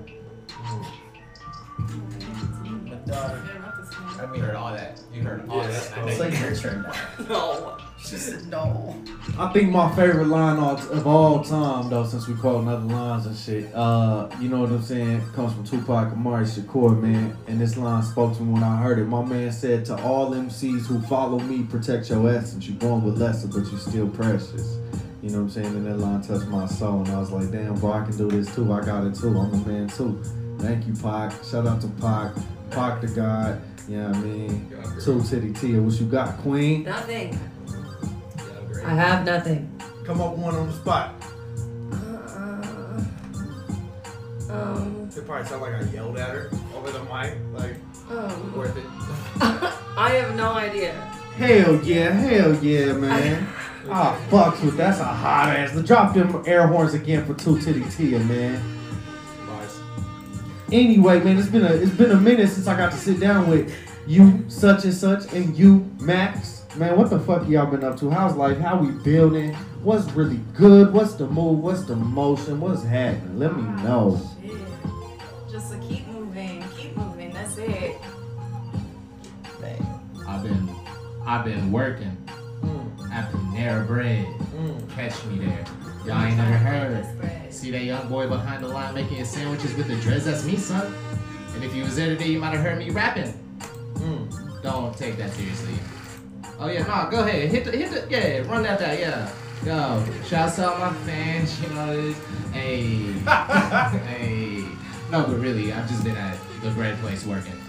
Madonna. I mean, you heard all that. You heard all Yeah, that. that's It's like your turn now. No. She said no. I think my favorite line of, of all time, though, since we quoting other lines and shit, uh, you know what I'm saying, comes from Tupac Amaru Shakur, man. And this line spoke to me when I heard it. My man said, To all MCs who follow me, protect your essence. You born with lesser, but you still precious. You know what I'm saying? And that line touched my soul. And I was like, damn, bro, I can do this too. I got it too. I'm a man too. Thank you, Pac. Shout out to Pac. Pac the God. You know what I mean? Two Titty Tia. What you got, Queen? Nothing. I have nothing. Come up one on the spot. Um, It probably sound like I yelled at her over the mic. Like, um, Worth it. I have no idea. Hell yeah, hell yeah, man. Ah, fucks with that's a hot ass. Drop them air horns again for two titty Tia, man. nice. Anyway, man, it's been a it's been a minute since I got to sit down with you, such and such, and you, Max. Man, what the fuck y'all been up to? How's life? How we building? What's really good? What's the move? What's the motion? What's happening? Let me ah, know. Shit. Just to keep moving, keep moving. That's it. I've been, I've been working hmm. at Panera Bread. Hmm. Catch me there. Y'all ain't never heard. See that young boy behind the line making his sandwiches with the dreads? That's me, son. And if you was there today, you might have heard me rapping. Hmm. Don't take that seriously. Oh yeah, no, go ahead. Hit the, hit the, yeah, run that down, yeah. Yo, shouts to my fans, you know this. Hey, hey. No, but really, I've just been at the bread place working.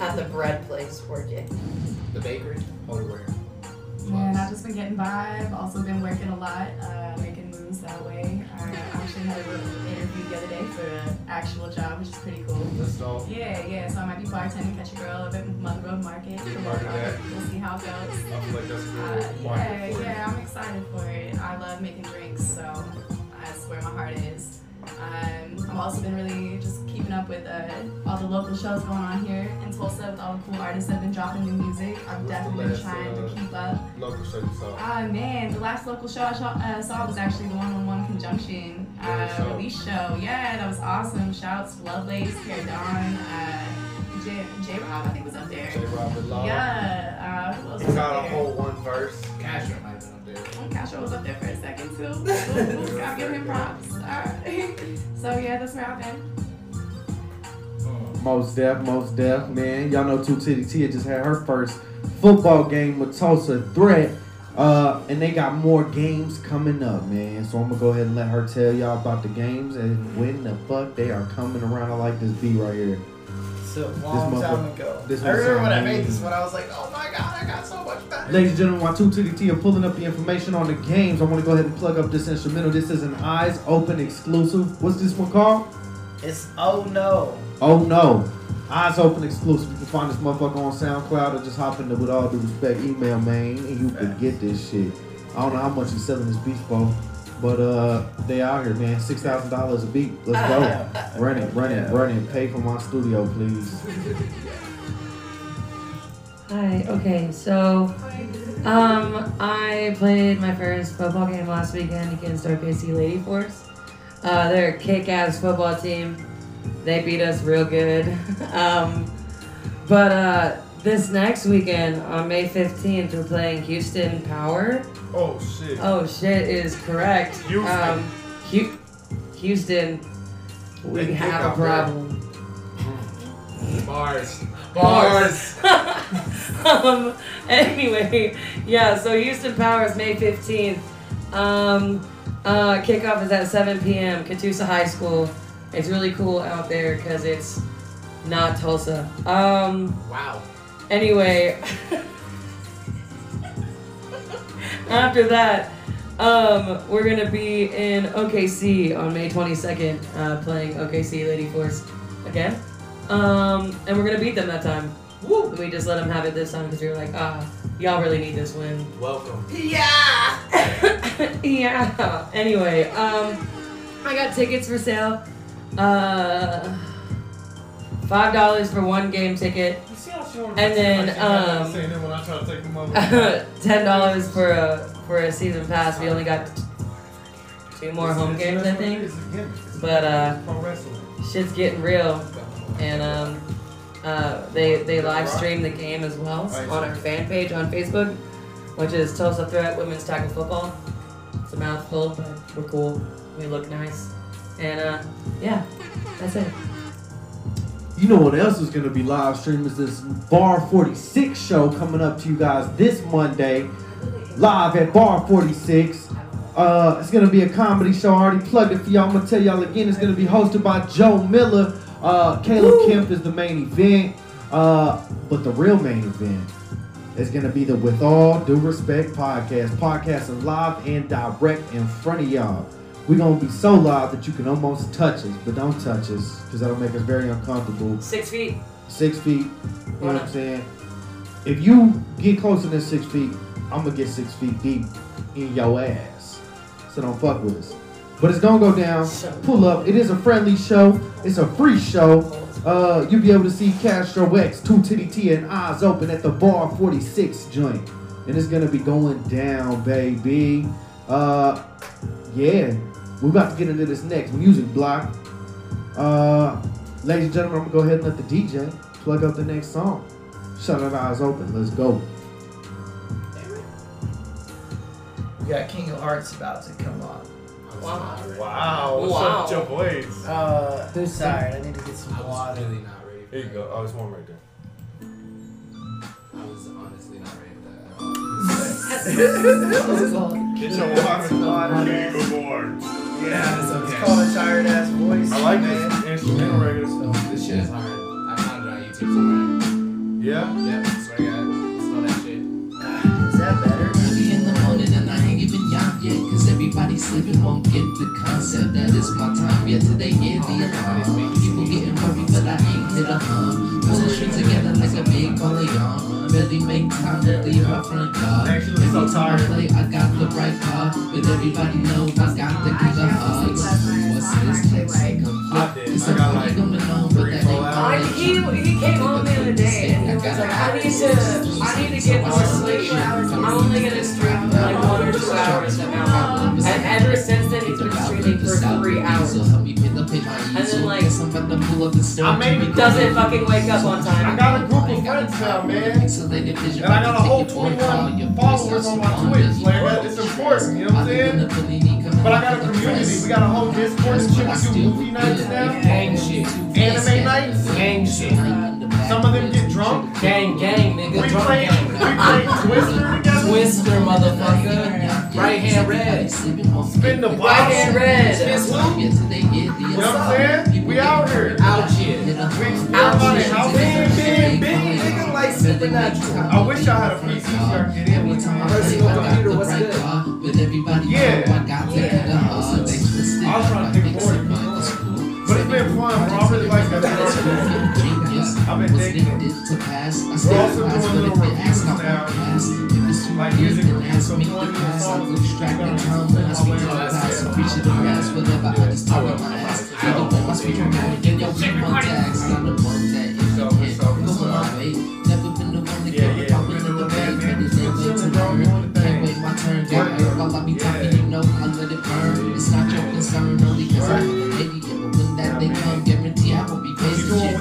At the bread place working. The bakery. Holy word. Man, I've just been getting by. I've also been working a lot, uh, making moves that way. I actually had a little interview the other day for an actual job, which is pretty cool. That's dope. Yeah, yeah. So I might be bartending, catch a girl up at Mother Road Market. Be a for part of that. We'll see how it goes. I feel like that's a Uh, good yeah, for yeah, I'm excited for it. I love making drinks, so that's where my heart is. Um, I've also been really just keeping up with uh, all the local shows going on here in Tulsa with all the cool artists that have been dropping new music. I've What's definitely been trying uh, to keep up. Local show you saw. Ah man, the last local show I saw, uh, saw was actually the one on one conjunction uh, show. release show. Yeah, that was awesome. Shouts to Lovelace, Pierre Dawn, uh, J J Rob I think was up there. J. Robert Law. Yeah, uh, who else He was got up a there? whole one verse. Castro Castro was up there for a second too. I'll give him props. Alright. So yeah, that's where I've been. Most deaf, most deaf, man. Y'all know Two Titty Tia just had her first football game with Tulsa Threat. Uh, and they got more games coming up, man. So I'm gonna go ahead and let her tell y'all about the games and when the fuck they are coming around. I like this beat right here. It's a long time ago. this I remember when I made this one, I was like, oh my god, I got so much better. Ladies and gentlemen, while Two Titty T are pulling up the information on the games, I want to go ahead and plug up this instrumental. This is an Eyes Open exclusive. What's this one called? It's oh no. Oh no. Eyes open exclusive. You can find this motherfucker on SoundCloud or just hop into with all due respect email, man, and you can get this shit. I don't know how much he's selling this beat for, but uh, they out here, man. Six thousand dollars a beat. Let's go. run it, run it, run it. Pay for my studio, please. Hi. Okay. So, um, I played my first football game last weekend against OKC Lady Force. Uh, they're a kick-ass football team. They beat us real good. um, but uh, this next weekend on May fifteenth, we're playing Houston Power. Oh shit. Oh shit is correct. Houston. Um, Hu- Houston. We They have a problem. Bars. Bars. um, anyway, yeah, so Houston Power is May 15th. Um, uh, kickoff is at 7 p.m. Catoosa High School. It's really cool out there because it's not Tulsa. Um, Wow. Anyway, after that, um, we're gonna be in OKC on May 22nd, uh, playing OKC Lady Force again. Um, and we're gonna beat them that time. Woo! We just let them have it this time because we were like, ah, y'all really need this win. Welcome. Yeah. yeah. Anyway, um, I got tickets for sale. Uh, five dollars for one game ticket, You see how she wanted and then like she had um, saying it when I try to take them over. ten dollars for a for a season pass. We only got two more home games, I think. But uh, shit's getting real, and um, uh, they they live stream the game as well on our fan page on Facebook, which is Tulsa Threat Women's Tackle Football. It's a mouthful, but we're cool. We look nice, and uh, yeah, that's it. You know what else is gonna be live stream is this Bar 46 show coming up to you guys this Monday, live at Bar 46. Uh, it's gonna be a comedy show. I already plugged it for y'all. I'm gonna tell y'all again. It's gonna be hosted by Joe Miller. Uh, Caleb Kemp is the main event, uh, but the real main event is gonna be the With All Due Respect podcast, podcasting live and direct in front of y'all. We're gonna be so loud that you can almost touch us, but don't touch us because that'll make us very uncomfortable. Six feet. Six feet. You know what I'm saying? If you get closer than six feet, I'm gonna get six feet deep in your ass. So don't fuck with us. But it's gonna go down. Pull up. It is a friendly show. It's a free show. Uh, you'll be able to see Castro X, Two Titty T, and Eyes Open at the Bar 46 joint. And it's gonna be going down, baby. Uh, yeah. We're about to get into this next music block. Uh, ladies and gentlemen, I'm gonna go ahead and let the DJ plug up the next song. Shut our eyes open. Let's go. We got King of Hearts about to come on. Wow. Wow. What's Wow. up with your voice? Uh, who's sorry? I need to get some water. really not ready. Here you go. Oh, it's warm right there. I was honestly not ready for that. Get your water. King of Hearts. Yeah, it's, it's called a tired ass voice. I like man. this instrumental record. So this shit is hard. I found it on YouTube somewhere. Yeah? Yep, everybody sleeping won't get the concept. That it's my time. Yet today hear the alarm People getting worried but I ain't hit a hum Pull the shit together like a big ball of yarn. Barely make time to leave my front yard Actually, Every so time I tired. play I got the right car But everybody know I got the king of hearts What's this text? I did. It's I a got party like going on but that ain't I, he, he came home the other day and he was like, I need to, I need to get more sleep. I'm only gonna sleep for like one or two hours from now. And ever since then, he's been streaming for three hours. And then like, I made doesn't fucking wake up on time. I got a group of friends now, man. And I got a whole 21 followers on my Twitch. Like, that, it's important, you know what I'm saying? But I got a community. We got a whole Discord and shit. We do movie nights now. Gang shit. Anime nights. Gang shit. Some of them get drunk. Gang, gang, nigga. We play, we play Twister together. Twister, motherfucker. Right hand red. Spin the Right hand red. Fist loop. You know what I'm saying? We out here. Out here. We experimenting. How big, big, big, nigga, like supernatural. I wish I had a PC so I could get in. Personal computer, what's good? Yeah. I was trying to think more. But it's been fun, bro. I really like that. I've been was thinking. needed to pass. I stay fast, doing but if it asks, I won't pass. If it's too Like music then ask me if you to want to do pass. I track of time when I speak to the past. So reach to the past, whatever I just talk on my ass. The way my speaker mode, then your beat one tags. Not the one that if you hit, go my way. Never been the one to get the pop in the debate, but it's their way to learn. Can't wait my turn, get hurt while I be talking, you know I let it burn. It's not your concern, only cause I'm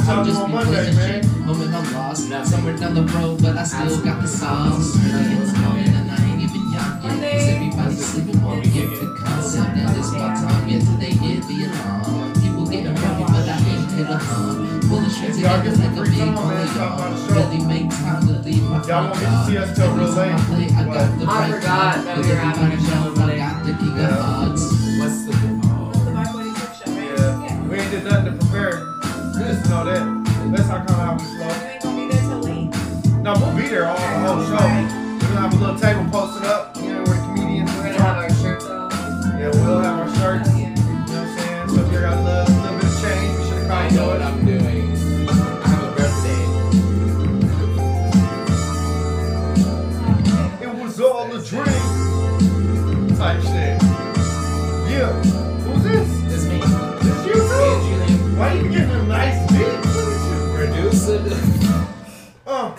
pacing shit. I'll just be playing shit. Moment I'm lost, somewhere down the road, but I still got the songs. Early in the morning and I ain't even young yet. Cause everybody's sleeping, won't get the concept that it's my time. Yeah, today hit the alarm. People getting ready, but I ain't hit a hum. Pulling shit together like a big polygon. Really make time to leave my Y'all won't get to see us till real late. I got the I right forgot time, that but we were having a everybody show know I got the king of hearts. What's the The Black Lady Talk Show, right? Yeah. We ain't did nothing to prepare. Just know that. That's how come we You slow. ain't gonna be there till late. No, we'll be there all the whole show. We're gonna have a little table posted up,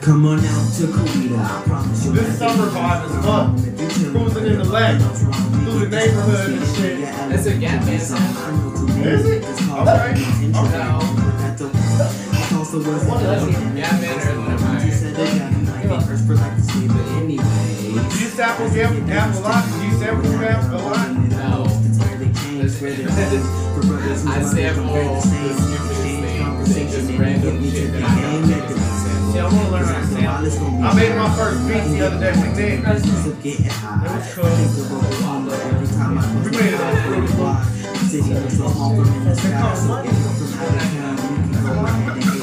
Come on out to Kuwait, I promise you. this summer vibe is fun. Cruising in the lake, through the neighborhood and shit. That's a Gap Band sound. Is it? Okay. Okay. No. Gap Band or Do you sample Gap Gap a lot? Do you sample Gap a lot? No. I sample the stupidest things. They random shit that I don't think is I want to learn how to sample. I made my first beat the other day with Nick. It was cool. We made it on Loop.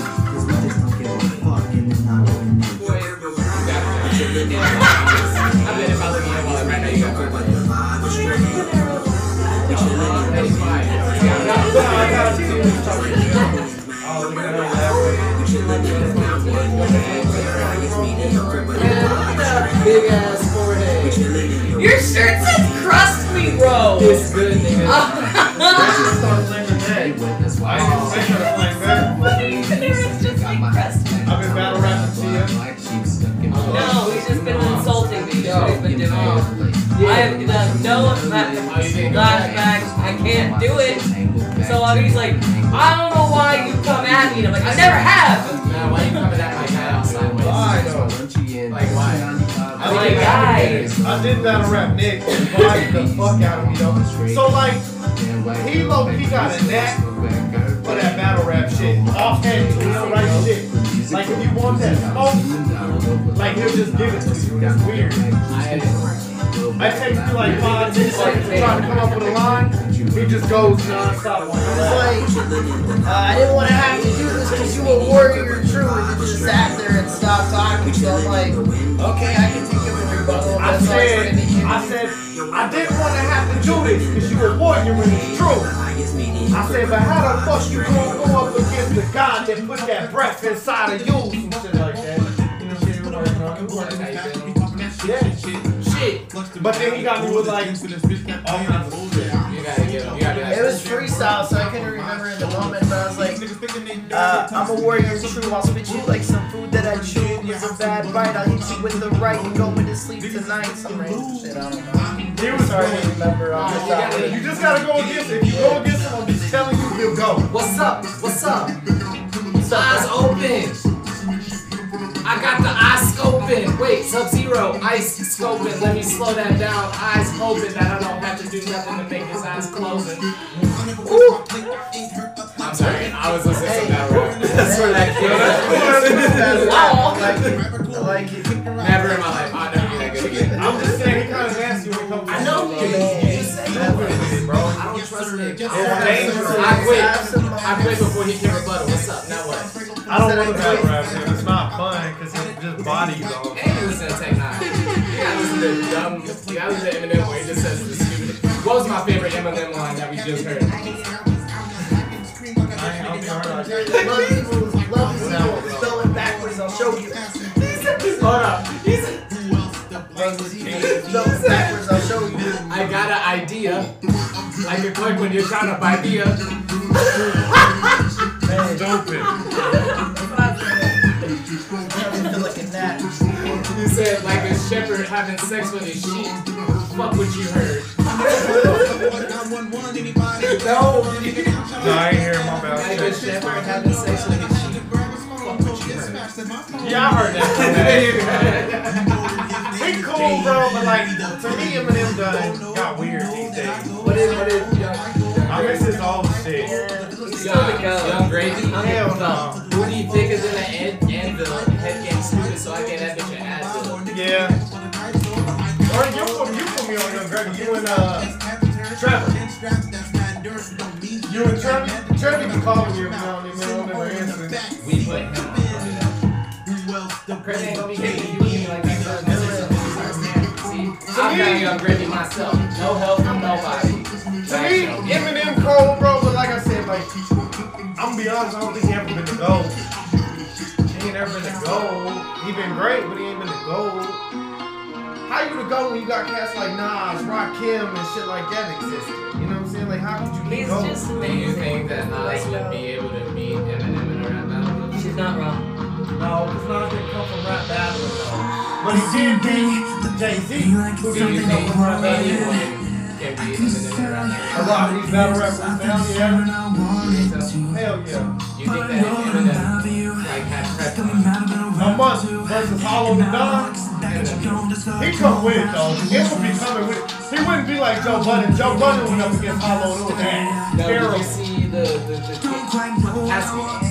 Big ass forehead. Your shirt says crust me, bro. It's good, nigga. Oh. That's why I ain't trying to play back. It's just like crust me. I've been battle rapping to you. Black sheep stuck in my No, we've just been insulting me. That's what we've been doing. I have done no flashbacks. I can't do it. So he's like, I don't know why you come at me. And I'm like, I never have. Nah, why you coming at my My did, guy. I did battle rap Nick. and Vibe the fuck out of me though. So like, he low he got a knack for that battle rap shit. Offhand, he don't write shit. Like if you want that smoke, like he'll just give it to you. It's weird. I take you like five, ten seconds to try to come up with a line. He just goes nonstop. It's like, uh, I didn't want to have to do this because you were warrior true and you just sat there and stopped talking. So I'm like, okay, I can take it with That's all I said. I said, I didn't want to have to do this because you were warrior when it's true. I said, but how the fuck you gonna go up against the God that put that breath inside of you? Some shit like that. You know, shit, working on it. Yeah, shit. But then he got me with like, oh, all freestyle, so I couldn't remember in the moment, but I was like, uh, I'm a warrior true. I'll spit you like some food that I chewed was a bad bite. I'll hit you with the right and go into sleep tonight. Some random shit, I don't know. He was Sorry to remember off the top of You just gotta go against it. If you go against him, I'm just telling you, he'll go. What's up? What's up? Eyes open. I got the eyes scoping. Wait, Sub Zero, ice scoping. Let me slow that down. Eyes hoping that I don't have to do nothing to make his eyes closing. Ooh. I'm sorry, I was listening to that rap. That's where that came I like it. I like it. Never in my life. I'll never be that good again. I'm just saying, he kind of nasty when it comes to I know shit, you. You just said that. bro. I don't trust Nick. It's dangerous. I quit. I quit before he can rebuttal. What's up? Now what? I don't want to battle rap him. It's not fun because he just bodies all the And you listen to Tech N9ne. You gotta listen to dumb. You gotta listen to Eminem where he just says the stupid. What was my favorite Eminem line that we just heard? I love people, love people. show you. Hold up. He's Jump backwards, I'll show you. I got an idea. Like a clerk when you're trying to buy beer. Stupid. You said like a shepherd having sex with his sheep. Fuck what you heard. No, I ain't hearing my bad. Like a shepherd having sex with his sheep. Fuck what you heard. Yeah, I heard that. he cool, bro, but like to me, Eminem done got weird these days. What is what is I miss his old shit. Young, Yung Gravy? Hell no. Who do you think is in the an- anvil? Head game stupid, so I get that bitch an Advil. Yeah. Or you put you put me on Yung Gravy. You and uh Trevor. You and Trevor. Trevor be calling you every now and then. man, I'll never answer. We put him on that. Chris ain't gonna be hating you like that. See, I found Yung Gravy myself. No help from nobody. To me, Eminem cold, bro, but like I said, like, I'm gonna be honest, I don't think he ever been the gold. He ain't ever been the gold. He been great, but he ain't been the gold. How you the gold when you got cats like Nas, Rakim, and shit like that existed? You know what I'm saying? Like, how could you be He's gold? just Do you think that Nas would be able to beat Eminem in a rap battle? She's not wrong. No, because Nas didn't come from rap battles, though. But he did beat Jay-Z, who Do you didn't come think from rap battles. Anyone can beat Eminem in a rap A battle? lot of these battle rappers now, yeah. Hell yeah. You think that Eminem like had prep A month versus Hollow Da Don. He come with it though. It would be coming with it. He wouldn't be like Joe Budden. Joe Budden went up against Hollow it was ass. No, did you see the the the, the Cassidy? The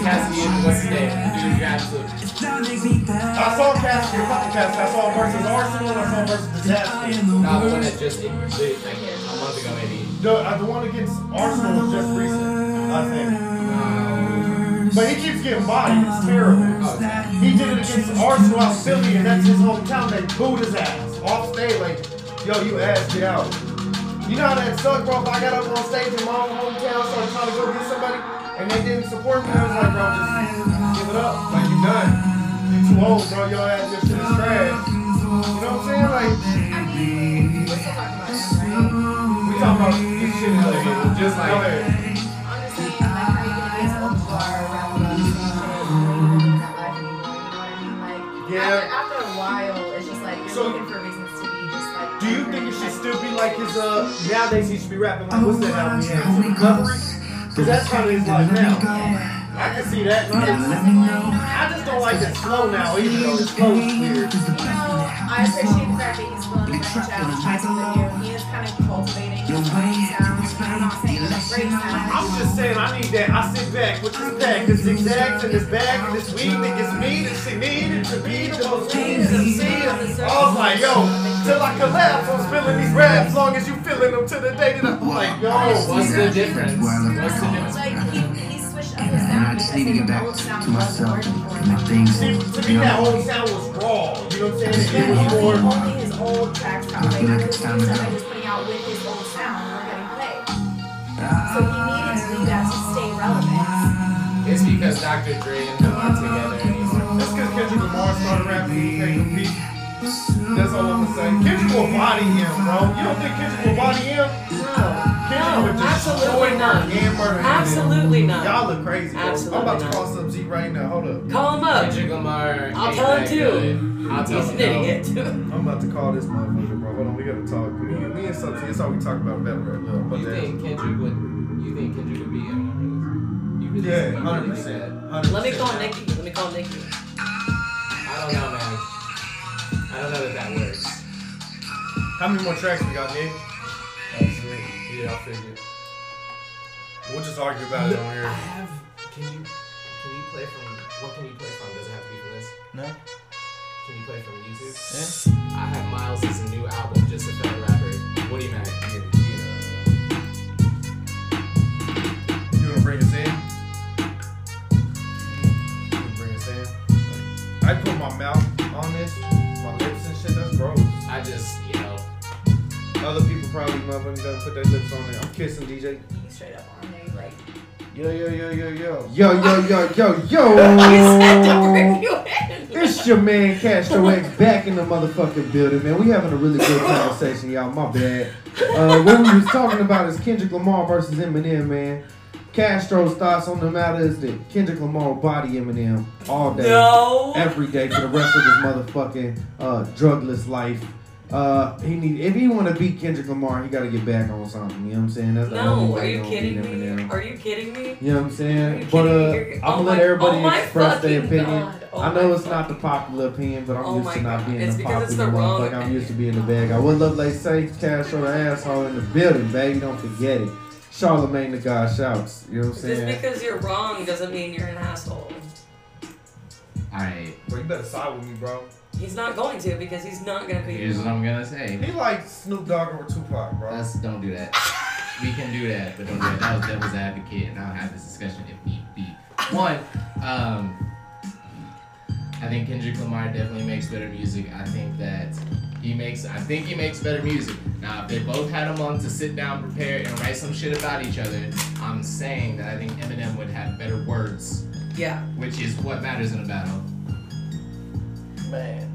Cassidy, what's his name? The dude who got to I saw Cassidy, a couple Cassidy. I saw him versus Arsenal and I saw him versus Disaster. No, the one that just like a month ago maybe. The, uh, the one against Arsenal was just recent, I think. But he keeps getting bodied. It's terrible. He did it against Arsenal out Philly, and that's his hometown. They booed his ass off stage. Like, yo, you ass, get out. You know how that sucked, bro? If I got up on stage in my own hometown, started trying to go get somebody, and they didn't support me, I was like, bro, just give it up. Like, you're done. You're too old, bro. Your ass, your shit is trash. You know what I'm saying? Like, we talking about this shit is like, just like, go ahead. Honestly, like how you can get old bar around the life anymore, you know what I mean? Like Yeah. after, after a while, it's just like you're So- looking for reasons to be just like. Do you think it should still be like his uh nowadays he should be rapping like what's that album he had? Recovery? Cause that's how it is like now. I can see that. I just, I just don't like it slow now, even though it's slow is weird. You oh, know, I appreciate the fact that he's willing to branch out and try something. He is kind of cultivating his own sound. I'm not saying it's a great sound. I'm just saying I need that. I sit back with this pack, the zigzags in this bag, and this weed that gets me that shit needed to be the most needed to see. I was like, yo, till I collapse, I'm spilling these raps, long as you feeling them to the day that I'm like, yo. What's the difference? What's the difference? Like he, he switched up his sound because his old sound wasn't working for to me, that whole sound was raw. You know what I'm saying? It Yeah, was and more. only his old tracks probably like his new stuff he was putting out with his old sound were getting played. So he needed to do that to stay relevant. It's because Dr. Dre and him are together anymore. That's because Kendrick Lamar started rapping. He can't compete. That's all I'm gonna say. Kendrick will body him, bro. You don't think Kendrick will body him? Kendrick No, would just absolutely destroy not. him and murder him. Absolutely not. Y'all look crazy. Bro. Absolutely I'm about to not. call Sub Z right now. Hold up. Call him up. Kendrick Lamar. I'll ain't tell him that too. good. I'll tell He's him an no. idiot too. I'm about to call this motherfucker, bro. Hold on, we gotta talk. Me, me and Sub Z, that's all we talk about. Better right now. But You that- think Kendrick would? You think Kendrick would be Eminem? You really? Yeah, you really hundred think percent. that? Let me call Nikki. Let me call Nikki. I don't know, man. I don't know that that works. How many more tracks we got, Nick? That's it. Yeah, I figured. We'll just argue about it on here. I here. have. Can you? Can you play from? What can you play from? Does it have to be from this? No. Can you play from YouTube? Yeah. I have Miles' new album, Just a Fellow Rapper. What do You mean? You wanna bring us in? You wanna bring us in? I put my mouth Other people probably motherfucking gonna put their lips on it. I'm kissing DJ. You straight up on there, like. Yo, yo, yo, yo, yo. Yo, yo, yo, yo, yo. Yo. It's your man Castro back in the motherfucking building, man. We having a really good conversation, y'all. My bad. Uh, what we was talking about is Kendrick Lamar versus Eminem, man. Castro's thoughts on the matter is that Kendrick Lamar will body Eminem all day, No. every day for the rest of his motherfucking uh, drugless life. Uh, he need if he want to beat Kendrick Lamar, he got to get back on something. You know what I'm saying? That's the only No, are you kidding me? Are you kidding me? You know what I'm saying? But uh. I'm Oh gonna my- let everybody oh express their opinion. Oh I know it's not the popular opinion, but I'm Oh used to not God. being It's the because it's popular the wrong motherfucker. I'm used to being the bad guy. What Lovelace safe Cash or the asshole in the building, baby. Don't forget it. Charlemagne the God shouts. You know what I'm saying? Just because you're wrong doesn't mean you're an asshole. Alright, Bro, you better side with me, bro. He's not going to because he's not gonna be. here's what I'm gonna say. He likes Snoop Dogg over Tupac, bro. Let's don't do that. We can do that, but don't do that. That was devil's advocate, and I'll have this discussion if need be. One, um, I think Kendrick Lamar definitely makes better music. I think that he makes. I think he makes better music. Now, if they both had a month to sit down, prepare, and write some shit about each other, I'm saying that I think Eminem would have better words, Yeah. which is what matters in a battle. Man.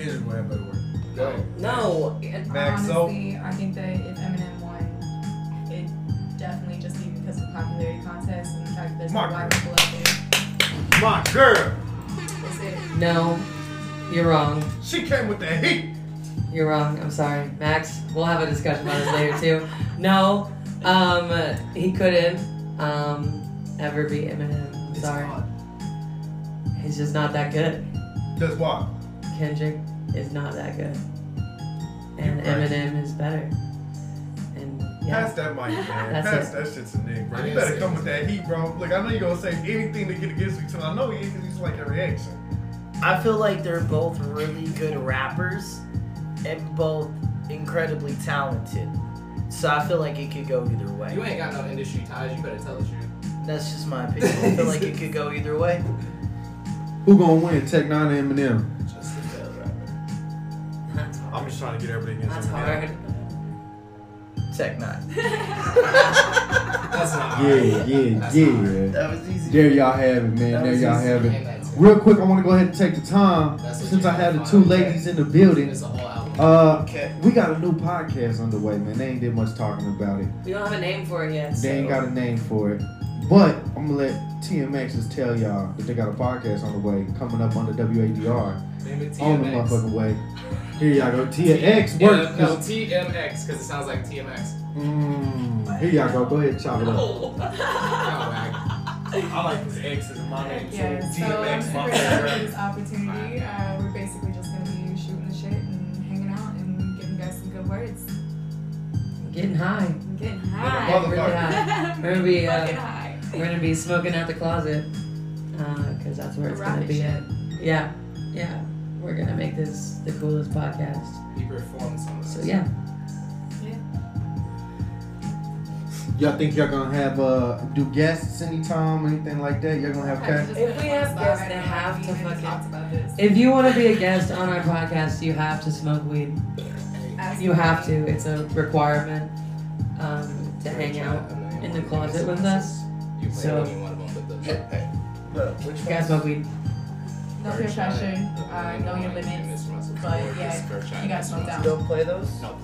Kendrick will have better work. Go. No. Max, so- Honestly, I think that if Eminem won, it definitely just be because of popularity contest and the fact that there's no Mark. black people out there. My girl. That's it. No. You're wrong. She came with the heat. You're wrong. I'm sorry, Max. We'll have a discussion about this later too. No, um, he couldn't um ever beat Eminem. I'm sorry. He's just not that good. That's what? Kendrick is not that good, and You're right. Eminem is better. And yeah, Pass that mic, man. That's Pass it. that shit to Nick, bro. You better come with that heat, bro. Look, I know you're gonna say anything to get against me too. I know he is because he's like a reaction. I feel like they're both really good rappers and both incredibly talented. So I feel like it could go either way. You ain't got no industry ties. You better tell the truth. That's just my opinion. I feel like it could go either way. Who gonna win? Tech N9ne or Eminem? I'm just trying to get everything in. That's him. hard. Tech N9ne. That's not Yeah, hard. yeah, That's yeah. not. That was easy. There y'all have it, man. That There y'all easy. have it. that Real quick, I want to go ahead and take the time That's since I have the two find. ladies in the building. It's a whole. Uh, Okay. we got a new podcast underway, man. They ain't did much talking about it. We don't have a name for it yet. They ain't got a name for it. But I'm gonna let TMX just tell y'all that they got a podcast on the way coming up on the WADR Name it on the TMX. motherfucking way. Here y'all go. TMX Yeah, work. no, TMX, because it sounds like TMX. Mm, here y'all go. Go ahead, and chop it up. I like his X's in my name. Yeah, so so I'm DMX, super my excited for this opportunity. Uh, we're basically just gonna be shooting the shit and hanging out and giving guys some good words. Getting high. I'm getting high. motherfucker. Really high. We're gonna be uh, high. we're gonna be smoking out the closet, uh, cause that's where it's gonna be shit. at. Yeah, yeah. We're gonna make this the coolest podcast. He performed some of So this. yeah. Y'all think y'all gonna have uh do guests anytime, anything like that? Y'all gonna have Okay, cast? If we a fun have guests, they have to fucking- talked about this. If you want to be a guest on our podcast, you have to smoke weed. You have to. It's a requirement um, to hang out in the closet with us. So- any one of them with the. But which You guys smoke weed. No peer pressure. Uh, know your limits. But yeah, you gotta slow You down. don't play those? No.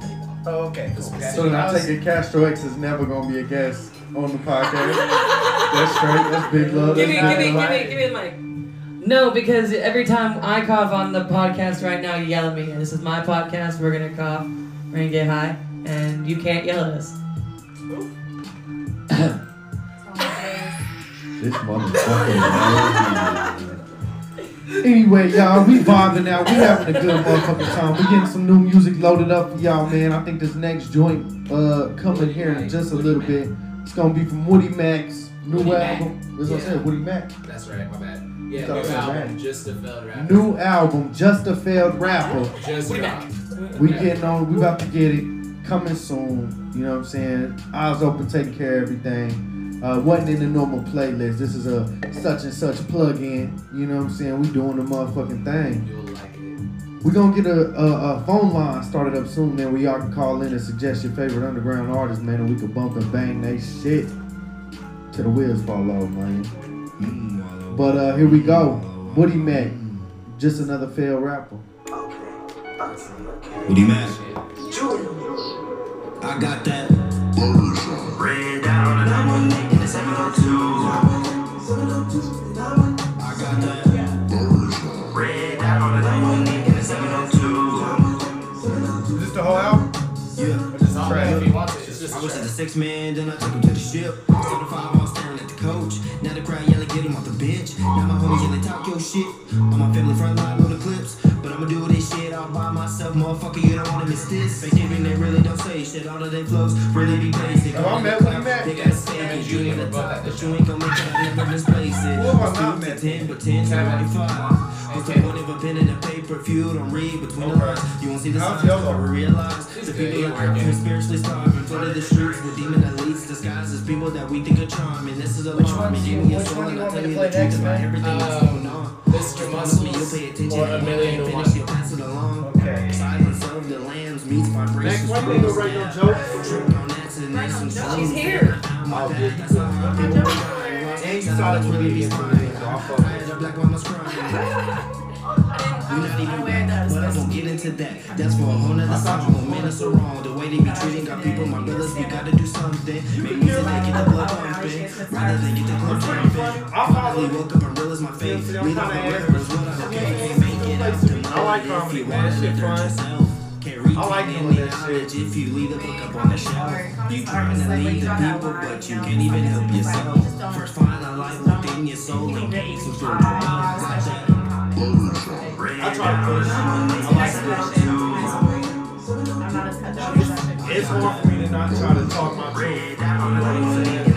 Oh, okay. Okay. So now I I take it Castro X is never gonna be a guest on the podcast. That's straight. That's big love. Give me, give me, give me, give me the mic. No, because every time I cough on the podcast right now, you yell at me. This is my podcast. We're gonna cough. We're gonna get high, and you can't yell at us. This motherfucker. Anyway, y'all, we vibing out. We having a good motherfucking time. We getting some new music loaded up for y'all, man. I think this next joint uh coming here in just a little bit. It's gonna be from Woody Max, new Woody Mac. album. That's what I said, Woody Mac. That's right, my bad. Yeah, new album, Mac. just a failed rapper. New album, just a failed rapper. Just Woody dropped. We getting on. We about to get it coming soon. You know what I'm saying? Eyes open, taking care of everything. Uh, wasn't in the normal playlist. This is a such and such plug-in. You know what I'm saying? We doing the motherfucking thing. You'll like we gonna get a, a, a phone line started up soon, man, where y'all can call in and suggest your favorite underground artist, man, and we can bump and bang they shit. till the wheels fall off, man. But uh, here we go. Woody Mac, just another failed rapper. Okay. Woody Mac. I got that. Red down and I'm on in the 702. I got that. Red down and I'm on Nick in the 702. Is this the whole album? Yeah. Or just a track? If he wants it, it's just I was at the six man, then I took him to the ship. Still the five, I was staring at the coach. Now the crowd yelling, get him off the bench. Now my homies yelling, talk your shit. On my family front line on the clips. But I'ma do this motherfucker. You don't wanna miss this. Giving, they really don't say shit. All of their flows really be basic. Have I met Woody Mac? They gotta say and it, you were at the both top, at the but you ain't onna make it, I never misplace it. Who have I It's not two to met? ten, but ten to Kevin. 25. What's the point of a pen and a paper if you don't read between the Okay. lines? You won't see the How's signs, Yellow? never realize the people he that working. are spiritually starving, flooded the streets with demon elites disguised as people that we think are charming. This is alarming. one you- Give me a which soul one do and I'll want tell to you play the truth next, about man? everything that's Um, going on. Mr. You'll pay Muscles attention or a you million ain't to finished, one. you'll pass it along. Okay. Silence of the lambs meets Next, vibrations. why you go write no joke? Tripped on accident She's here. Oh, That's how people be And you saw the really be fine. So I it. Crying. You're not even bad, but I won't get into that. That's for a whole nother song. When men are so wrong, the way they be treating our people, my brothers, we gotta do something. Make music that get the blood pumping, rather than get the club jumping. Finally woke up and realized my fate. Lead off the rest, but what I don't. Can't make it out I like know comedy, you man. That shit fun. Yourself. I like doing that shit. if you leave the book up on the shelf. You trying to lead the people, but you can't even help yourself. First find a light within your soul and some spiritual wealth. Got. I try to push. I like I be. It's hard for me to not try to talk my truth.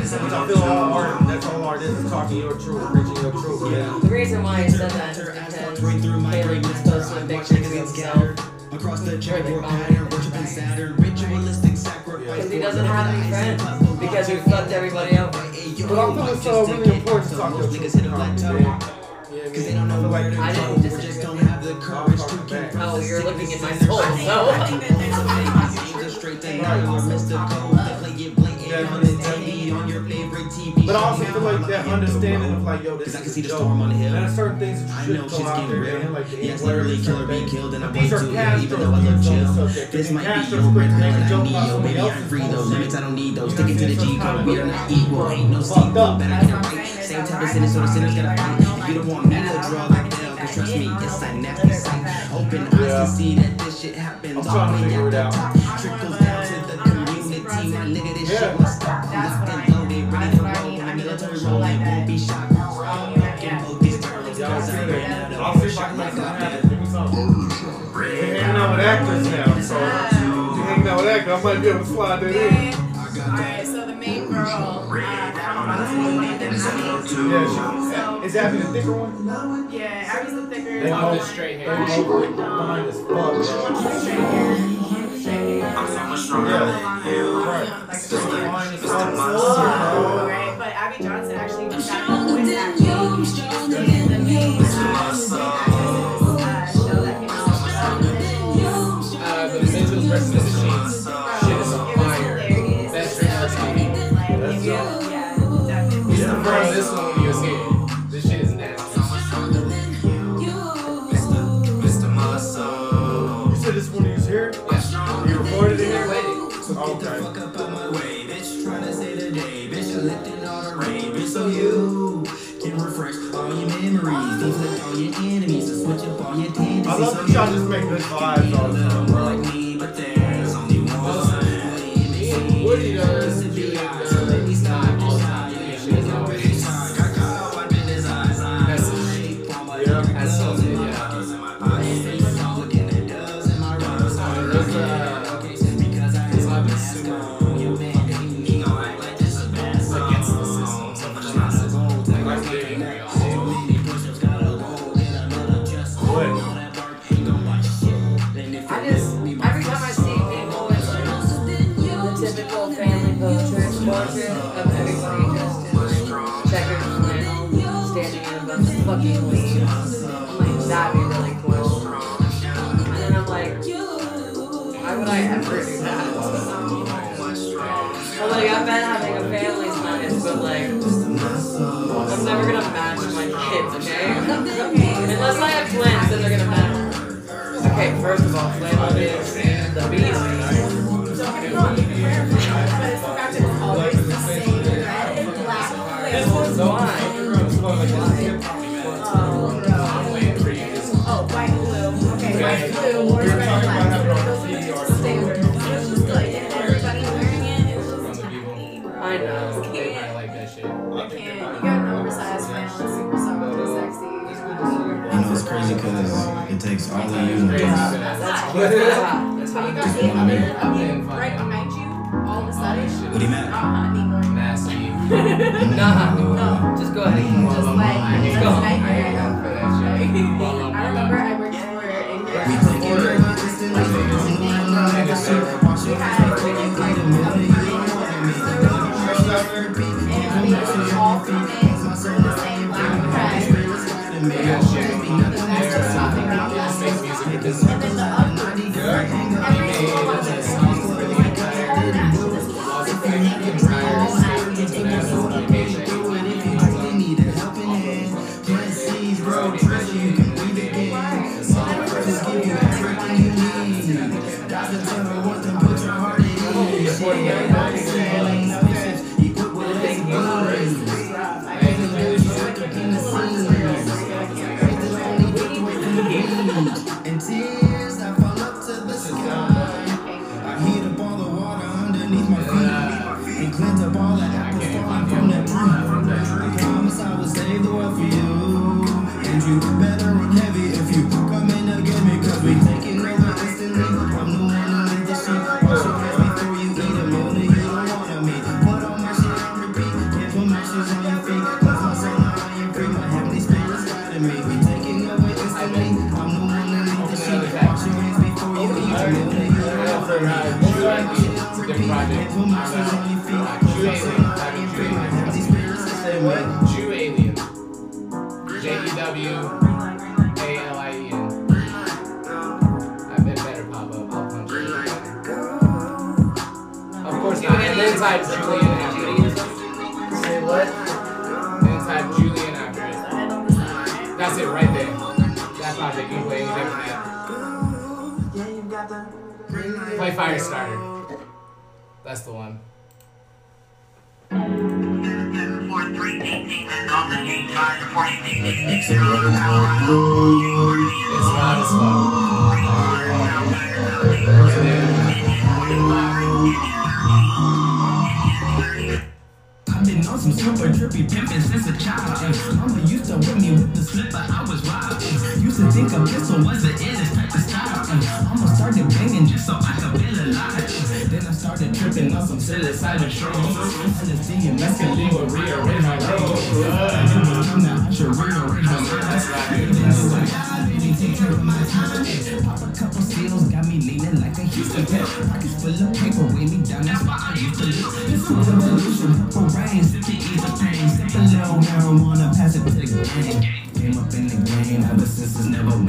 Which I feel all art, that's all art is, talking your truth, preaching your truth. Yeah. The reason why he said that is because Caleb was posting pictures of himself Across the where pattern, worshiping Saturn, ritualistic sacrifice. because he doesn't have any friends because he fucked everybody over. But I feel it's so really important to talk your truth. hit a plateau. Cause they don't know like where to I didn't or just don't have the courage to confront Oh, you're looking sickness in my soul, soul. so. I think that there's a baby angel straight to hell, or Mr. Code, to play it blatant on the TV, on your favorite TV But I also feel like that understanding of like, yo, this Cause I is can see a the storm on the hill. And there's certain things that I you know should she's go out getting there real. and like the Yes, literally and kill or certain be killed, and I But wait these are to even though I love views on the chill. This might be your red line, I need yo, baby, I'm free though. Limits I don't need those. You know Stick it to the G code. We are not equal. Ain't no sequel. Better get it right. Same type of sinners, so the sinners gotta fight. If you don't want me to draw the bell, cause trust me, it's a nasty sight. Open eyes to see that this shit happens. I'm trying to All the way figure it out. top. Trickles down to the community. My nigga, this Yeah. shit must stop. That's Locked what I and loaded, need. ready That's for what I roll. need. When I the need a military show roll, like it that. won't be shot. Oh, yeah, yeah. Both these barrels, cause I I'll ran out of I'll see if I shot can like make I something did. happen. Give me something. You're hanging out with actors now, so you're hanging out with actors. I might be able to slide that in. Alright, so the main girl, uh, Yeah, she, is Abby the thicker one? yeah, Abby's the thicker. They All both- the straight they hair. both fine as fuck, bro. Straight hair. Straight hair. Yeah. Right. Like, Just fine as fuck. Oh, right, but Abby Johnson actually was love that y'all just make good vibes all the time, bro. Would I ever do that? I'm like, I've been having a family's nice, but like, I'm never gonna match my kids, okay? Unless I have twins, then they're gonna matter. Okay, first of all, Flammable is the beast. This one's mine. Oh, white and blue. Okay, white and blue. Because it takes all of you. That's cute. That's how you got eight other of you right behind you. All of a sudden. What do you mean? Uh-huh, anymore. Nasty. Nah, no, just go ahead. Just like Let's it's go. for that shit. I remember I worked for in We had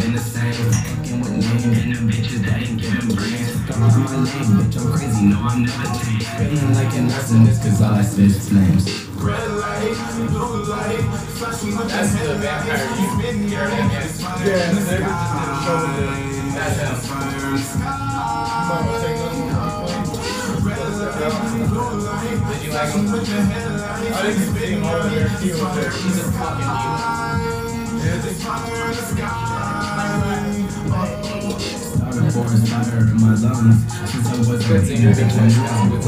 been the same. Fucking with names and them bitches that ain't giving brains. Come on my lane, bitch, I'm crazy, no, I'm never tame. Feeling like an arsonist, cause all I spit is flames. That's the vampire you you heard that, yes? Yeah, they were just showing the. That's him. Did you like him? I didn't see him over there. He was there. He's a fucking Started forest fire in my lungs Since I was a teenager, I was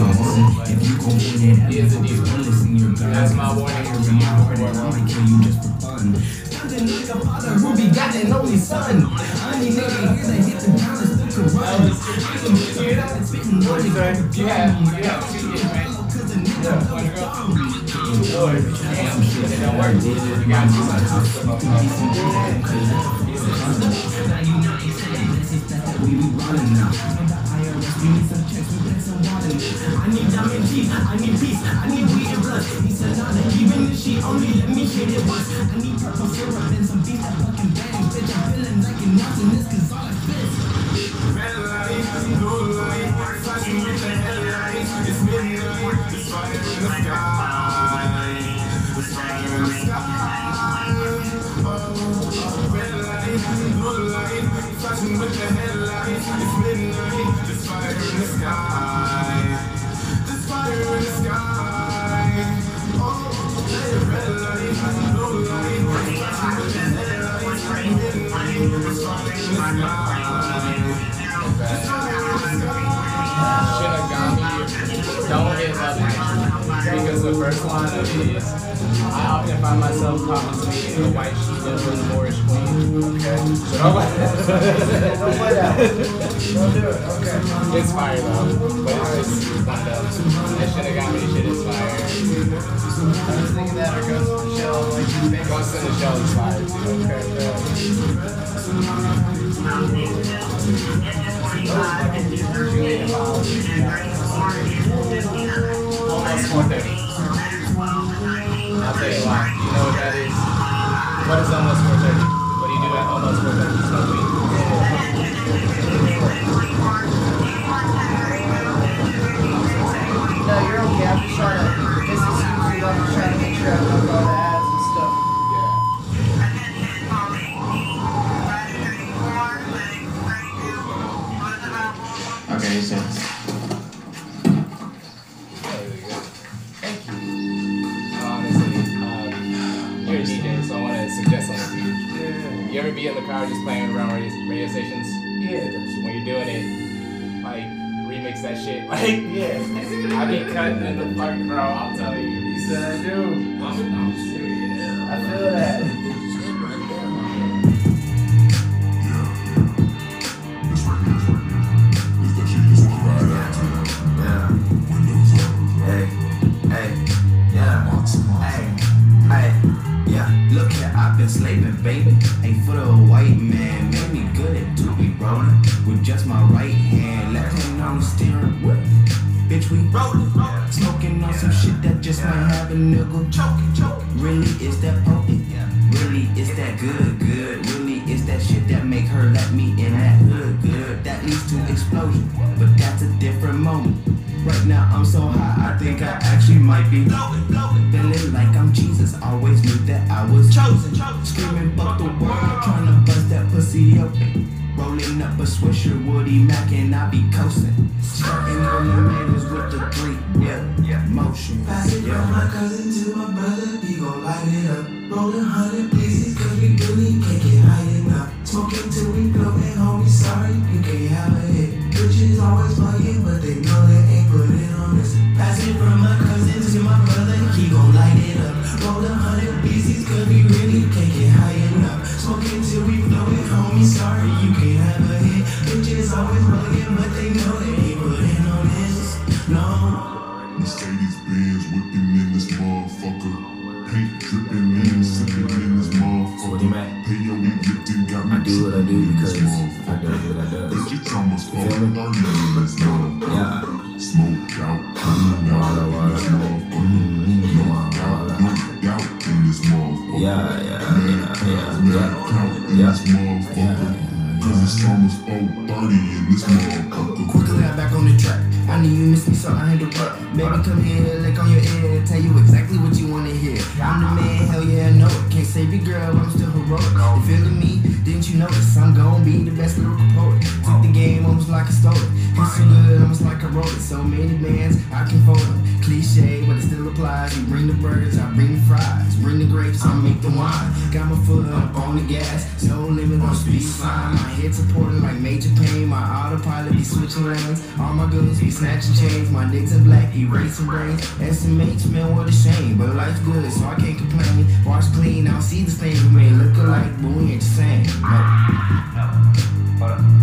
If you gon' want it, have focus bullets in your gun That's my warning. In my and I'ma kill you just for fun Sounding like a father who begotten only son I need nigga here to hit the ground and still can run I can get the back and spitting You have, you have two kids, right? Cause the nigga One girl? Damn shit, It don't work. We got we be running now. IRS, we need some checks, we need some water. I need diamond teeth, I need peace, I need weed and blood. He said, nah, even if she only let me hit it once. I need purple syrup and some beef that fucking bang. Bitch, I'm feeling like ounce this cause all I spit. The first line of it is, I often find myself commenting in a white sheet of a Moorish queen. Okay? So don't play Don't play that. Don't do it. Okay. It's fire though. But it's just not that. That Shinigami shit is fire. I was thinking that or Ghost in the Shell, like you think. Ghost in the Shell is fire too. Okay, Almost 430. I'll tell you why. You know what that is? What is almost 430? What do you do at almost 430? Smoke weed. No, you're okay. I'm just trying to. This is usually I'm just trying to make sure I know all the ads and stuff. Okay, so ever be in the car just playing around radio, radio stations? Yeah. When you're doing it, like remix that shit. Like, yeah. I be cutting in the fucking bro. I'll tell you. You said I do. I'm, I'm serious. I feel that. A nigga choking, choking. Really, is that potent? Really, is that good, good? Really, is that shit that make her let me in that hood, good? That leads to explosion, but that's a different moment. Right now I'm so high, I think I actually might be blowing, blowing, feeling like I'm Jesus. Always knew that I was chosen, screaming fuck the world, trying to bust that pussy open. Rolling up a swisher, Woody Mac, and I be coasting. Starting on the meters with the three, yeah, yeah, motion. Pass it yeah. from my cousin to my brother, he gon' light it up. Rolling hundred pieces, cause we really can't get high enough. Smoking till we floating, homie, sorry, you can't have a hit. Bitches always bugging, but they know they ain't put it on us. Pass it from my cousin to my brother, he gon' light it up. Rolling hundred pieces, cause we really can't get high enough. Smoking till we floating, homie, sorry, you can't have a hit. Bitches always bugging, but they know they ain't put it on this. No. Mercedes Benz whipping in this motherfucker. Paint dripping in, sipping in this motherfucker. Pay your weed lifting, got me I do what I do because I do what I do. But you almost fall in this motherfucker. Yeah. Smoke out, mm-hmm. clean out, this motherfucker. No doubt, no doubt in this motherfucker. Yeah, yeah, yeah, yeah, yeah. In this motherfucker. Cause it's almost 430 in this motherfucker. Quickly, I'm back on the track. I knew you missed me, so I had to work. Baby, come here, lick on your ear, tell you exactly what you wanna hear. I'm the man, hell yeah, I know it. Can't save your girl, I'm still heroic. You feeling me? Didn't you notice? I'm gon' be the best lyrical poet. Took the game almost like I stole it. It's so good, almost like I wrote it. So many bands, I can fold. Cliche, but it still applies. You bring the burgers, I bring the fries. Bring the grapes, I make the wine. Got my foot up on the gas, no limit on speed sign. My head supporting like major pain. My autopilot be switching lanes. All my goons be snatching chains. My niggas in black, erasing brains. SMH, man, what a shame. But life's good, so I can't complain. Wash clean, I don't see the stains remain. Look alike, but we ain't the same. No. Hold up.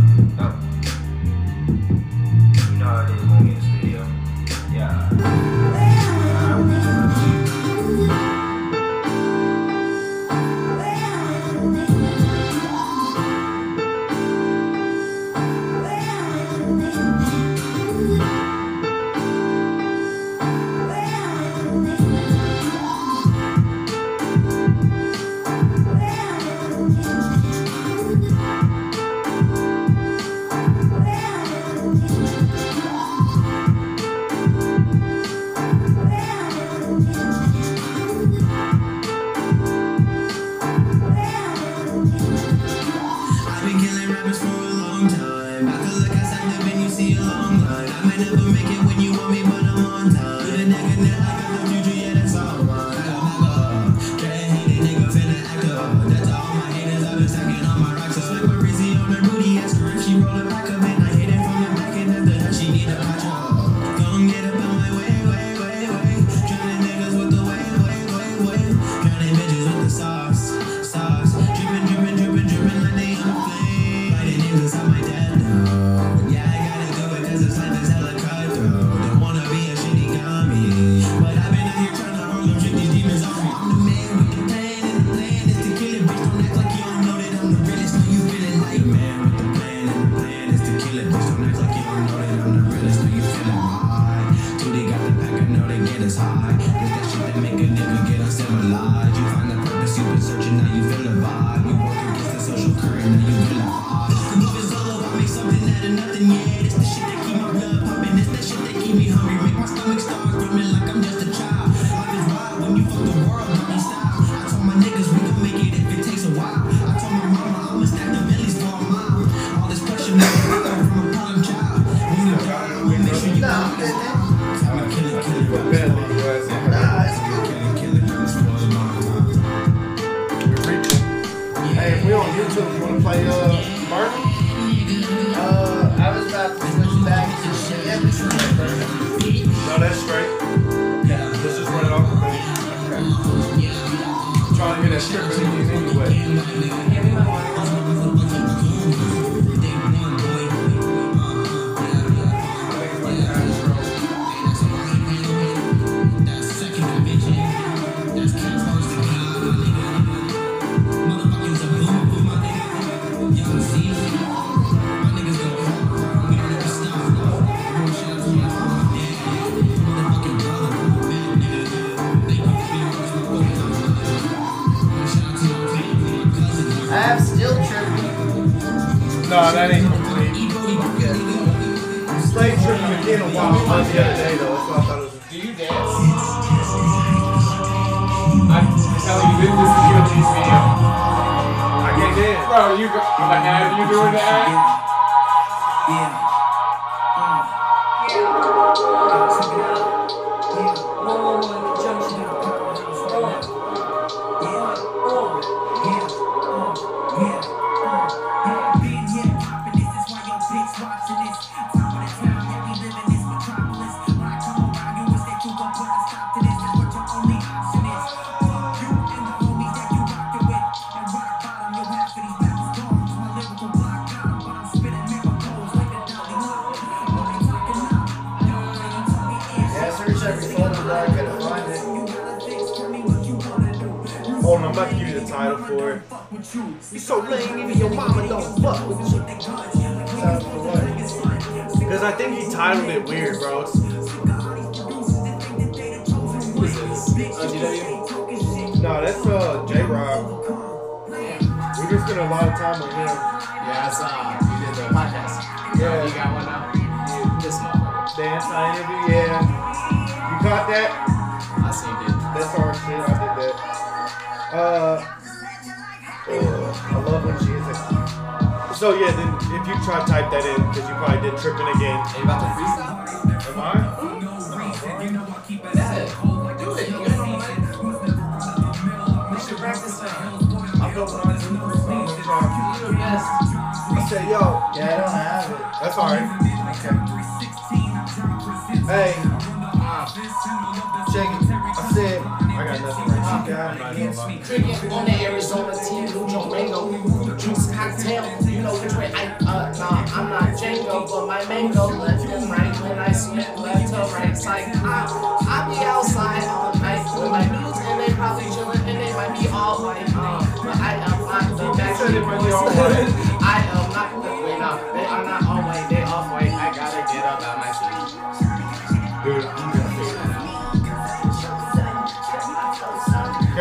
that's high. That's that shit that make a nigga get us alive. You find the purpose you've been searching, now you feel the vibe. You walk against the social current, now you realize. Love is all about me, something out of nothing Yeah.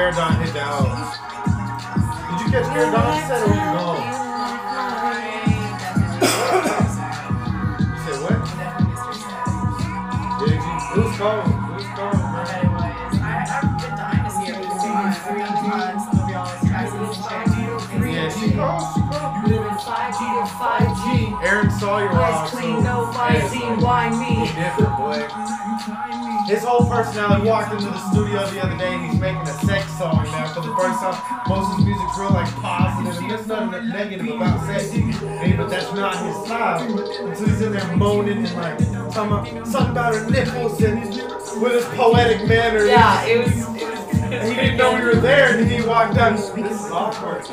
Caradon hit the house. Did you catch Caradon set or was you gone? You said what? You? It was gone. It was. Yeah, she called. She called. Aaron saw your Eyes clean, no Visine, why me? His whole personality walked into the studio the other day and he's making a sex song now for the first time. Most of his music's real like positive and there's nothing negative about sex. Hey, but that's not his style. So he's in there moaning and like talking about about her nipples and with his poetic manner. Yeah, it was. It was And he didn't know we were there and he walked out. This is awkward.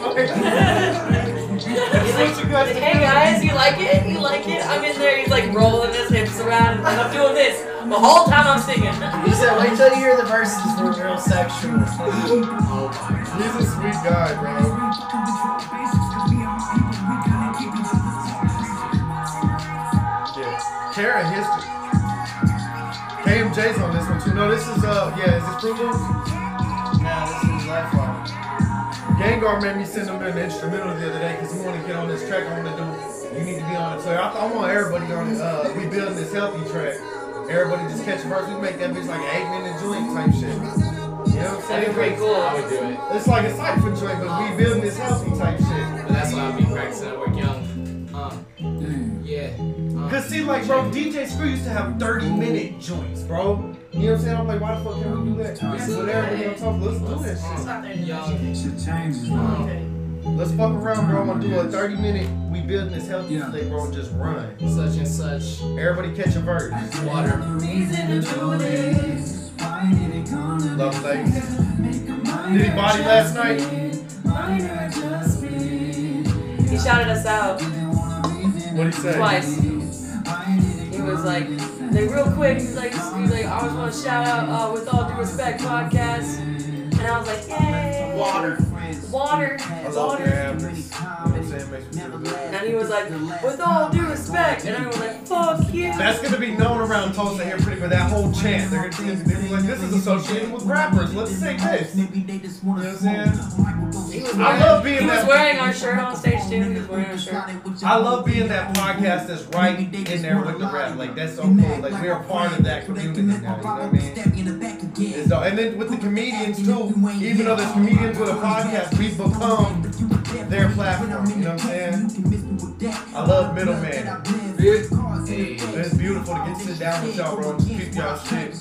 hey guys, you like it? You like it? I'm in there. He's like rolling his hips around, and I'm doing this the whole time I'm singing. He said, wait till you hear the verses for real sexual. oh my god. He's a sweet guy, bro. Yeah. Kara history. KMJ's on this one too. No, this is uh yeah, is this Fruit Loops? Is Lifeline. Vanguard made me send him an instrumental the other day because he wanted to get on this track. I want to do. You need to be on it. So I, I want everybody on it. Uh, we building this healthy track. Everybody just catch a verse. We make that bitch like an eight minute joint type shit. You know what I'm saying? That'd be pretty cool. I would do it. It's like a cypher joint, but we building this healthy type shit. But that's why I'll be practicing at work young. Uh, yeah. Cause see, like, bro, DJ Screw used to have 30 minute joints, bro. You know what I'm saying? I'm like, why the fuck can't we do that? With everybody on top, let's do that shit. Shit changes, bro. Let's fuck around, bro. I'm gonna do a 30 minute. We building this healthy thing, bro. and Just run. Such and such. Everybody catch a verse. Water. Love ladies. Did he body last night? He shouted us out What he say? twice. Was like, like real quick. He's like, he's like, I just want to shout out uh, with all due respect podcast, and I was like, yay. Water. Water. Water. your happiness. You know what I'm saying? Makes me feel good. And he was like, with all due respect, and I was like, fuck you. That's gonna be known around Tulsa here pretty for that whole chant. They're gonna think they're be like, this is associated with rappers. Let's sing this. You know what I'm saying? I love being He was that. wearing our shirt on stage too. He was wearing our shirt. I love being that podcast that's right in there with the rap. Like that's so cool. Like we're a part of that community now. You know what I mean? It's dope. And then with the comedians too. Even though there's comedians with a podcast, we've become their platform. You know what I'm saying? I love middleman. It's beautiful to get to sit down with y'all, bro, and just keep y'all shit.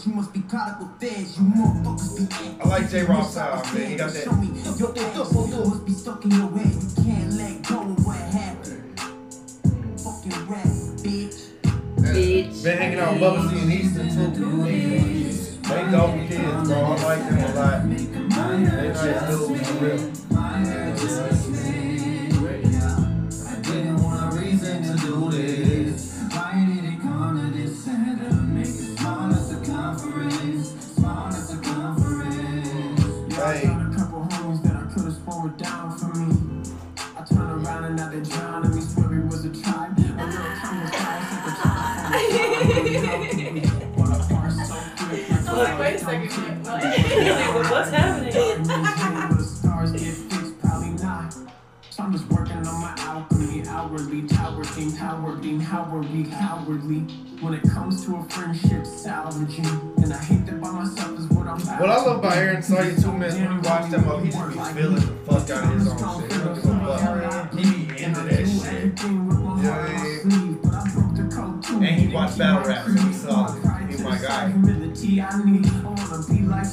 I like J Rock style, man. He got that. Show me. Your thoughts must be stuck in your way. You can't let go of what happened. Fucking rap, bitch. Bitch. Been hanging out with Bubba C and Easton too. They dope kids, bro. I like them a lot. They nice dudes, for real. Hey. What? What's happening? I'm just working on my alchemy, outwardly, tower team, tower beam, Howardly, cowardly. When it comes to a friendship salvaging, and I hate that by myself is what I'm What I love about Aaron Sawyer too, man, is when you watch them up, oh, he just be feeling the fuck out of his own shit. He don't fuck. He be into that shit. You know what I mean? And he watch battle rap, so he's solid. He's my guy.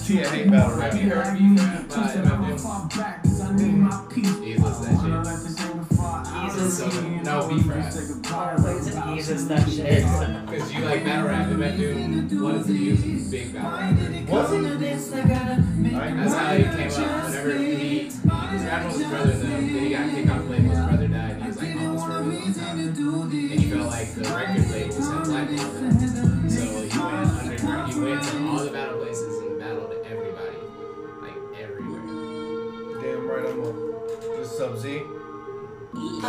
Tia hate battle rap. Have you heard me rap by MFM? He's listening to that shit. Jesus. So, no beef rap. Jesus, that shit. Because you like battle rap, and that dude was the music big battle rapper. Was he? That's how he came up. Whenever he, he was rapping with his brother, and then he got kicked off label. His brother died, and he was like almost for a long time. And he felt like the record labels had blackballed him. This Sub Z. And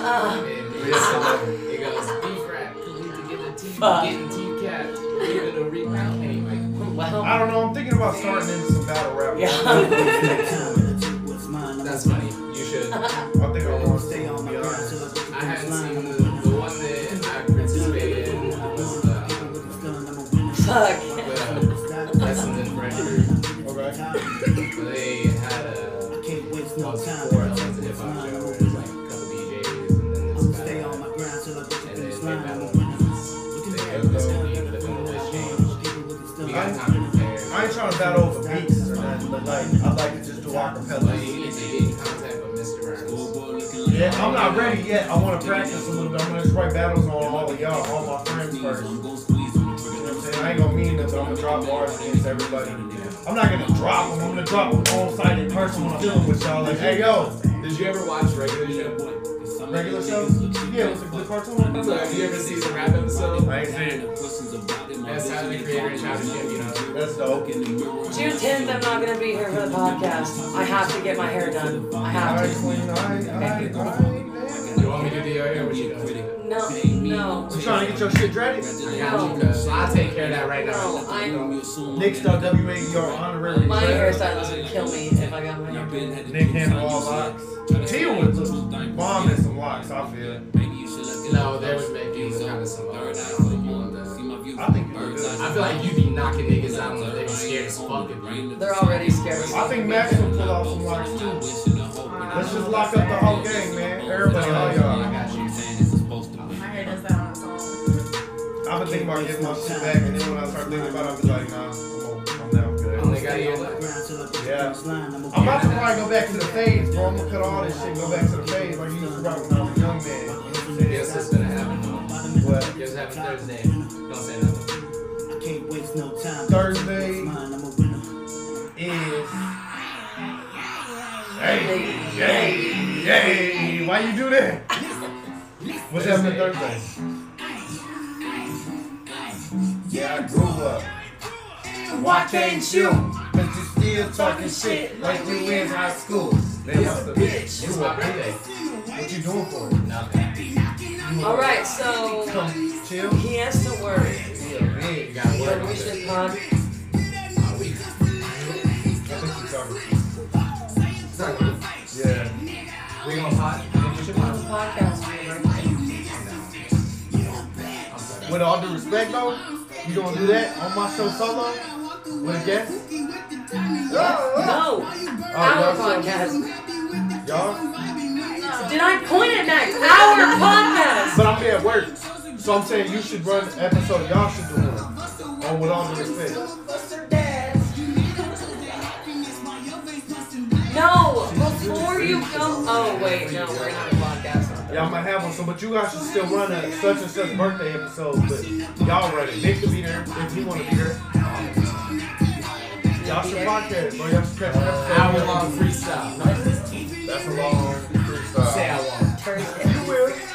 Yes, it. Goes, beef rap, you need to get the teeth, Fuck. getting teeth capped, leaving a rebound. Anyway. I don't know. I'm thinking about starting into some battle rap. That's funny. You should. I think I want to stay on the I hadn't seen the, the one that I participated in was uh, Fuck. Burns. Yeah, I'm not ready yet. I want to practice a little bit. I'm gonna just write battles on all of y'all, all my friends first. You know what I'm saying? I ain't gonna mean nothing. I'm gonna drop bars against everybody. I'm not gonna drop them. I'm gonna drop them on site in person when I'm dealing with y'all. Like, hey yo, Did you ever watch regular show? regular show? Yeah, what's the, the cartoon? So have you ever seen the rap episode? I ain't seen it. That's how the creator and Childish Gambino. That's dope. June 10th, I'm not gonna be here for the podcast. I have to get my hair done. I have Alright, to. Queen. Alright, alright, alright. You want me to do the video here. What you doing? No, no. You trying to get your shit ready? I got you, cuz. I'll take care of that right now. No, I'm. Nick Star WA, your honorary. My treasurer. hairstylist would kill me if I got my hair. Nick handle all locks. Tia would look bomb in some locks, I feel. Maybe you should look in there. No, they would make you look kind of some I I feel like you be knocking niggas out and they be scared as fuck of you. They're already scared of I think Max will pull off some locks too. Let's just lock up the whole gang, man. Everybody, all y'all. My hair does that on its own. I've been thinking about getting my shit back, and then when I start thinking about it, I was like, nah, I'm, I'm down good. Only got you like Yeah. I'm about to probably go back to the fades, bro. I'm gonna cut all this shit and go back to the fades like you used to rock when I was a young man. You know what I'm? Guess what's gonna happen? What? Guess what happened Thursday? Don't say nothing. Thursday Mine, I'm a winner. is. Hey, hey, hey! Why you do that? What's happening Thursday? Yeah, I grew up. Why can't you? But you still talking shit like we in high school. Man, what's the bitch. It's my birthday. What you doing for it? Nothing. All right, so Come chill. he has to work. Yeah, big. You gotta work But on we that. should pod. I think you covered. Yeah. We gonna pot? We should pot. podcast. With all due respect, though, you gonna do that on my show solo with a guest? No, Oh, our podcast. Y'all? Did I point at Max? Our podcast. But I'm here at work, so I'm saying you should run the episode. Y'all should do one. On with all due respect. No, before you go. Oh wait, no, we're gonna a podcast. Y'all might have one, so but you guys should still run a such and such birthday episode. But y'all run it. Nick could be there if he want to be there. Y'all should podcast, bro. Y'all should catch an episode. Hour long freestyle. That's a long freestyle. Say I want. You will.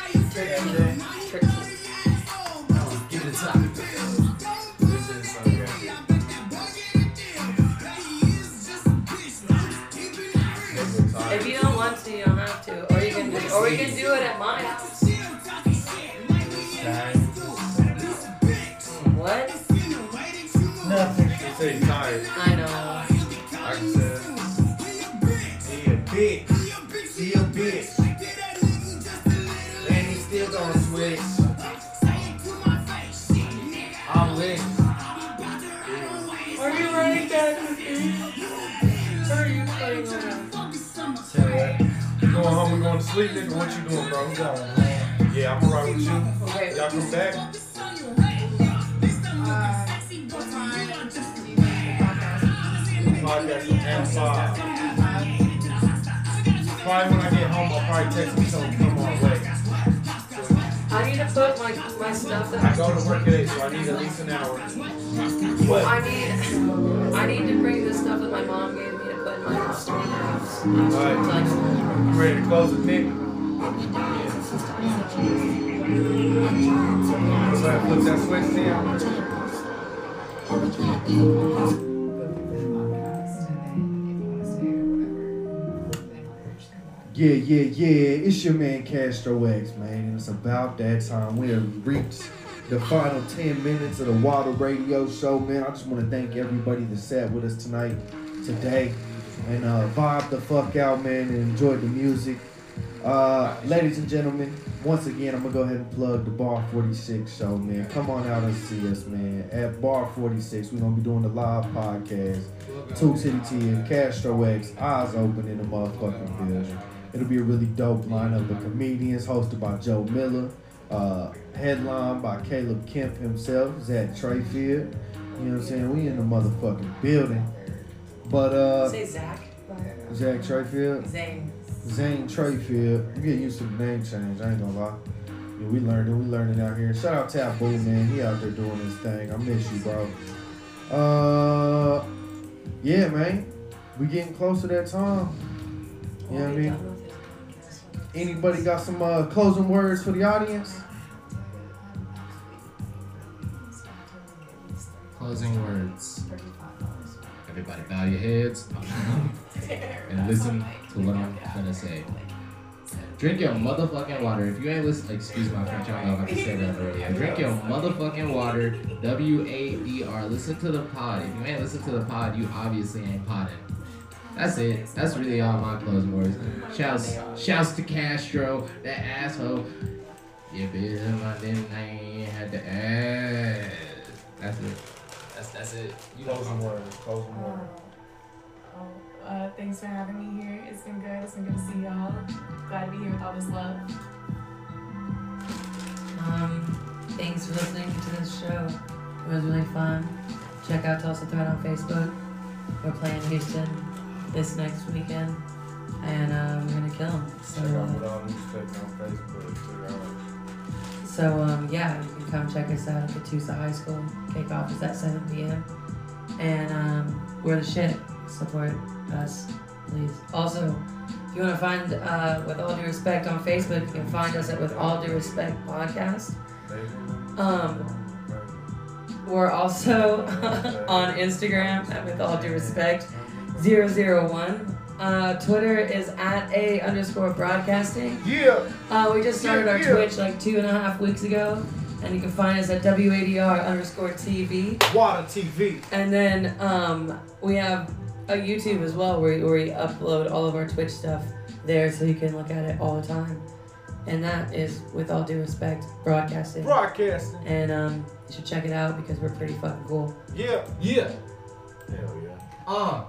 Can do, or you can do it at my house. What? Nothing. He said he's tired. I know. Going home, we to sleep, nigga. What you doing, bro? Yeah, I'm alright with you. Y'all come back. Podcast five. Probably when I get home, I'll probably text something come on. I need to put my my stuff that I go to work eight, so I need at least an hour. What? I need I need to bring the stuff that my mom gave Alright. Ready to close it, Nick? Somebody put that switch down. Yeah, yeah, yeah. It's your man Castro X, man. And it's about that time. We have reached the final 10 minutes of the Water Radio Show, man. I just want to thank everybody that sat with us tonight, today, and uh, vibe the fuck out, man, and enjoyed the music. Uh, ladies and gentlemen, once again, I'm gonna go ahead and plug the Bar 46 show, man. Come on out and see us, man. At Bar 46, we're gonna be doing the live podcast. Two Titty T and Castro X, eyes open in the motherfucking building. It'll be a really dope lineup of comedians hosted by Joe Miller, uh, headlined by Caleb Kemp himself, Zach Trayfield. You know what I'm saying? We in the motherfucking building. But uh Say Zach. Zach Trayfield. Zane. Zane Trayfield. You get used to the name change, I ain't gonna lie. Yeah, we learned it, we learned it out here. Shout out Taboo, man. He out there doing his thing. I miss you, bro. Uh yeah, man. We getting close to that time. You know what I mean? Anybody got some uh, closing words for the audience? Closing words. Everybody bow your heads and listen to what I'm gonna say. Drink your motherfucking water. If you ain't listen, excuse my French, I don't know if I can say that earlier. Drink your motherfucking water. W A D R. Listen to the pod. If you ain't listen to the pod, you obviously ain't potting. That's it. That's really all my closing words. Shouts, shouts to Castro, that asshole. Yeah, bitch, my didn't I had to ask. That's it. That's that's it. You know Closing words. Closing words. Oh, uh, thanks for having me here. It's been good. It's been good to see y'all. Glad to be here with all this love. Um, thanks for listening to this show. It was really fun. Check out Tulsa Thread on Facebook. We're playing Houston this next weekend, and uh, we're gonna kill them. So, Check out uh, all on Facebook. So um, yeah, come check us out at Catoosa High School. Kickoff is at 7 p.m. And um, we're the shit. Support us, please. Also, if you want to find uh, With All Due Respect on Facebook, you can find us at With All Due Respect Podcast. Um, we're also on Instagram at With All Due Respect 001. Uh, Twitter is at A underscore broadcasting. Yeah. Uh, we just started our Yeah, yeah. Twitch like two and a half weeks ago. And you can find us at WADR underscore TV. Water TV. And then um, we have a YouTube as well where, where we upload all of our Twitch stuff there so you can look at it all the time. And that is, with all due respect, broadcasting. Broadcasting. And um, you should check it out because we're pretty fucking cool. Yeah. Yeah. Hell yeah. Uh.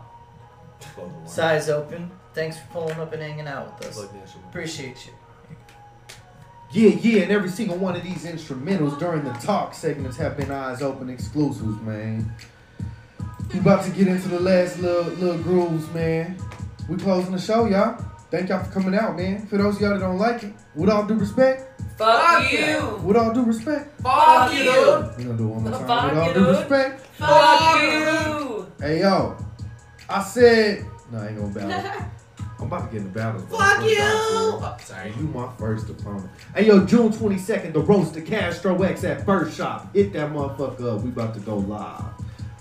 Size open. Thanks for pulling up and hanging out with us. Appreciate you. Yeah, yeah, and every single one of these instrumentals during the talk segments have been eyes open exclusives, man. We about to get into the last little little grooves, man. We closing the show, y'all. Thank y'all for coming out, man. For those of y'all that don't like it, with all due respect, Fuck you! with all due respect, Fuck you! we gonna do it one more time. Fuck with all due dude. respect, Fuck you! hey yo, I said, no, I ain't gonna battle. I'm about to get in the battle. Fuck you! Oh, sorry. You my first opponent. Hey yo, June 22nd, the roast of Castro X at First Shop. Hit that motherfucker up. We about to go live.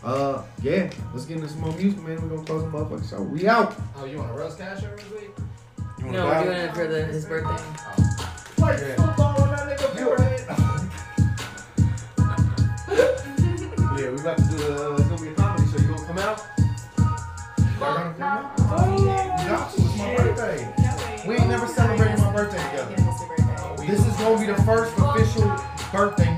Uh, yeah, let's get into some more music, man. We're gonna close the motherfucker show. We out. Oh, you want to roast cash over this week? No, we're doing it for the, his birthday. Fight football on that nigga forehead. Yeah, we about to do. Uh, it's gonna be a comedy show. You gonna come out? Y'all come out? Oh, got to. It's my birthday. We ain't never celebrated my birthday together. This is gonna be the first official birthday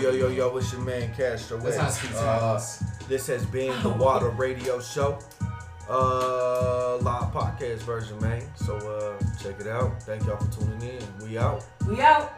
yo yo yo what's your man Castro? Uh. This has been the Water Radio Show, uh, live podcast version, man. So uh, check it out. Thank y'all for tuning in. We out. We out.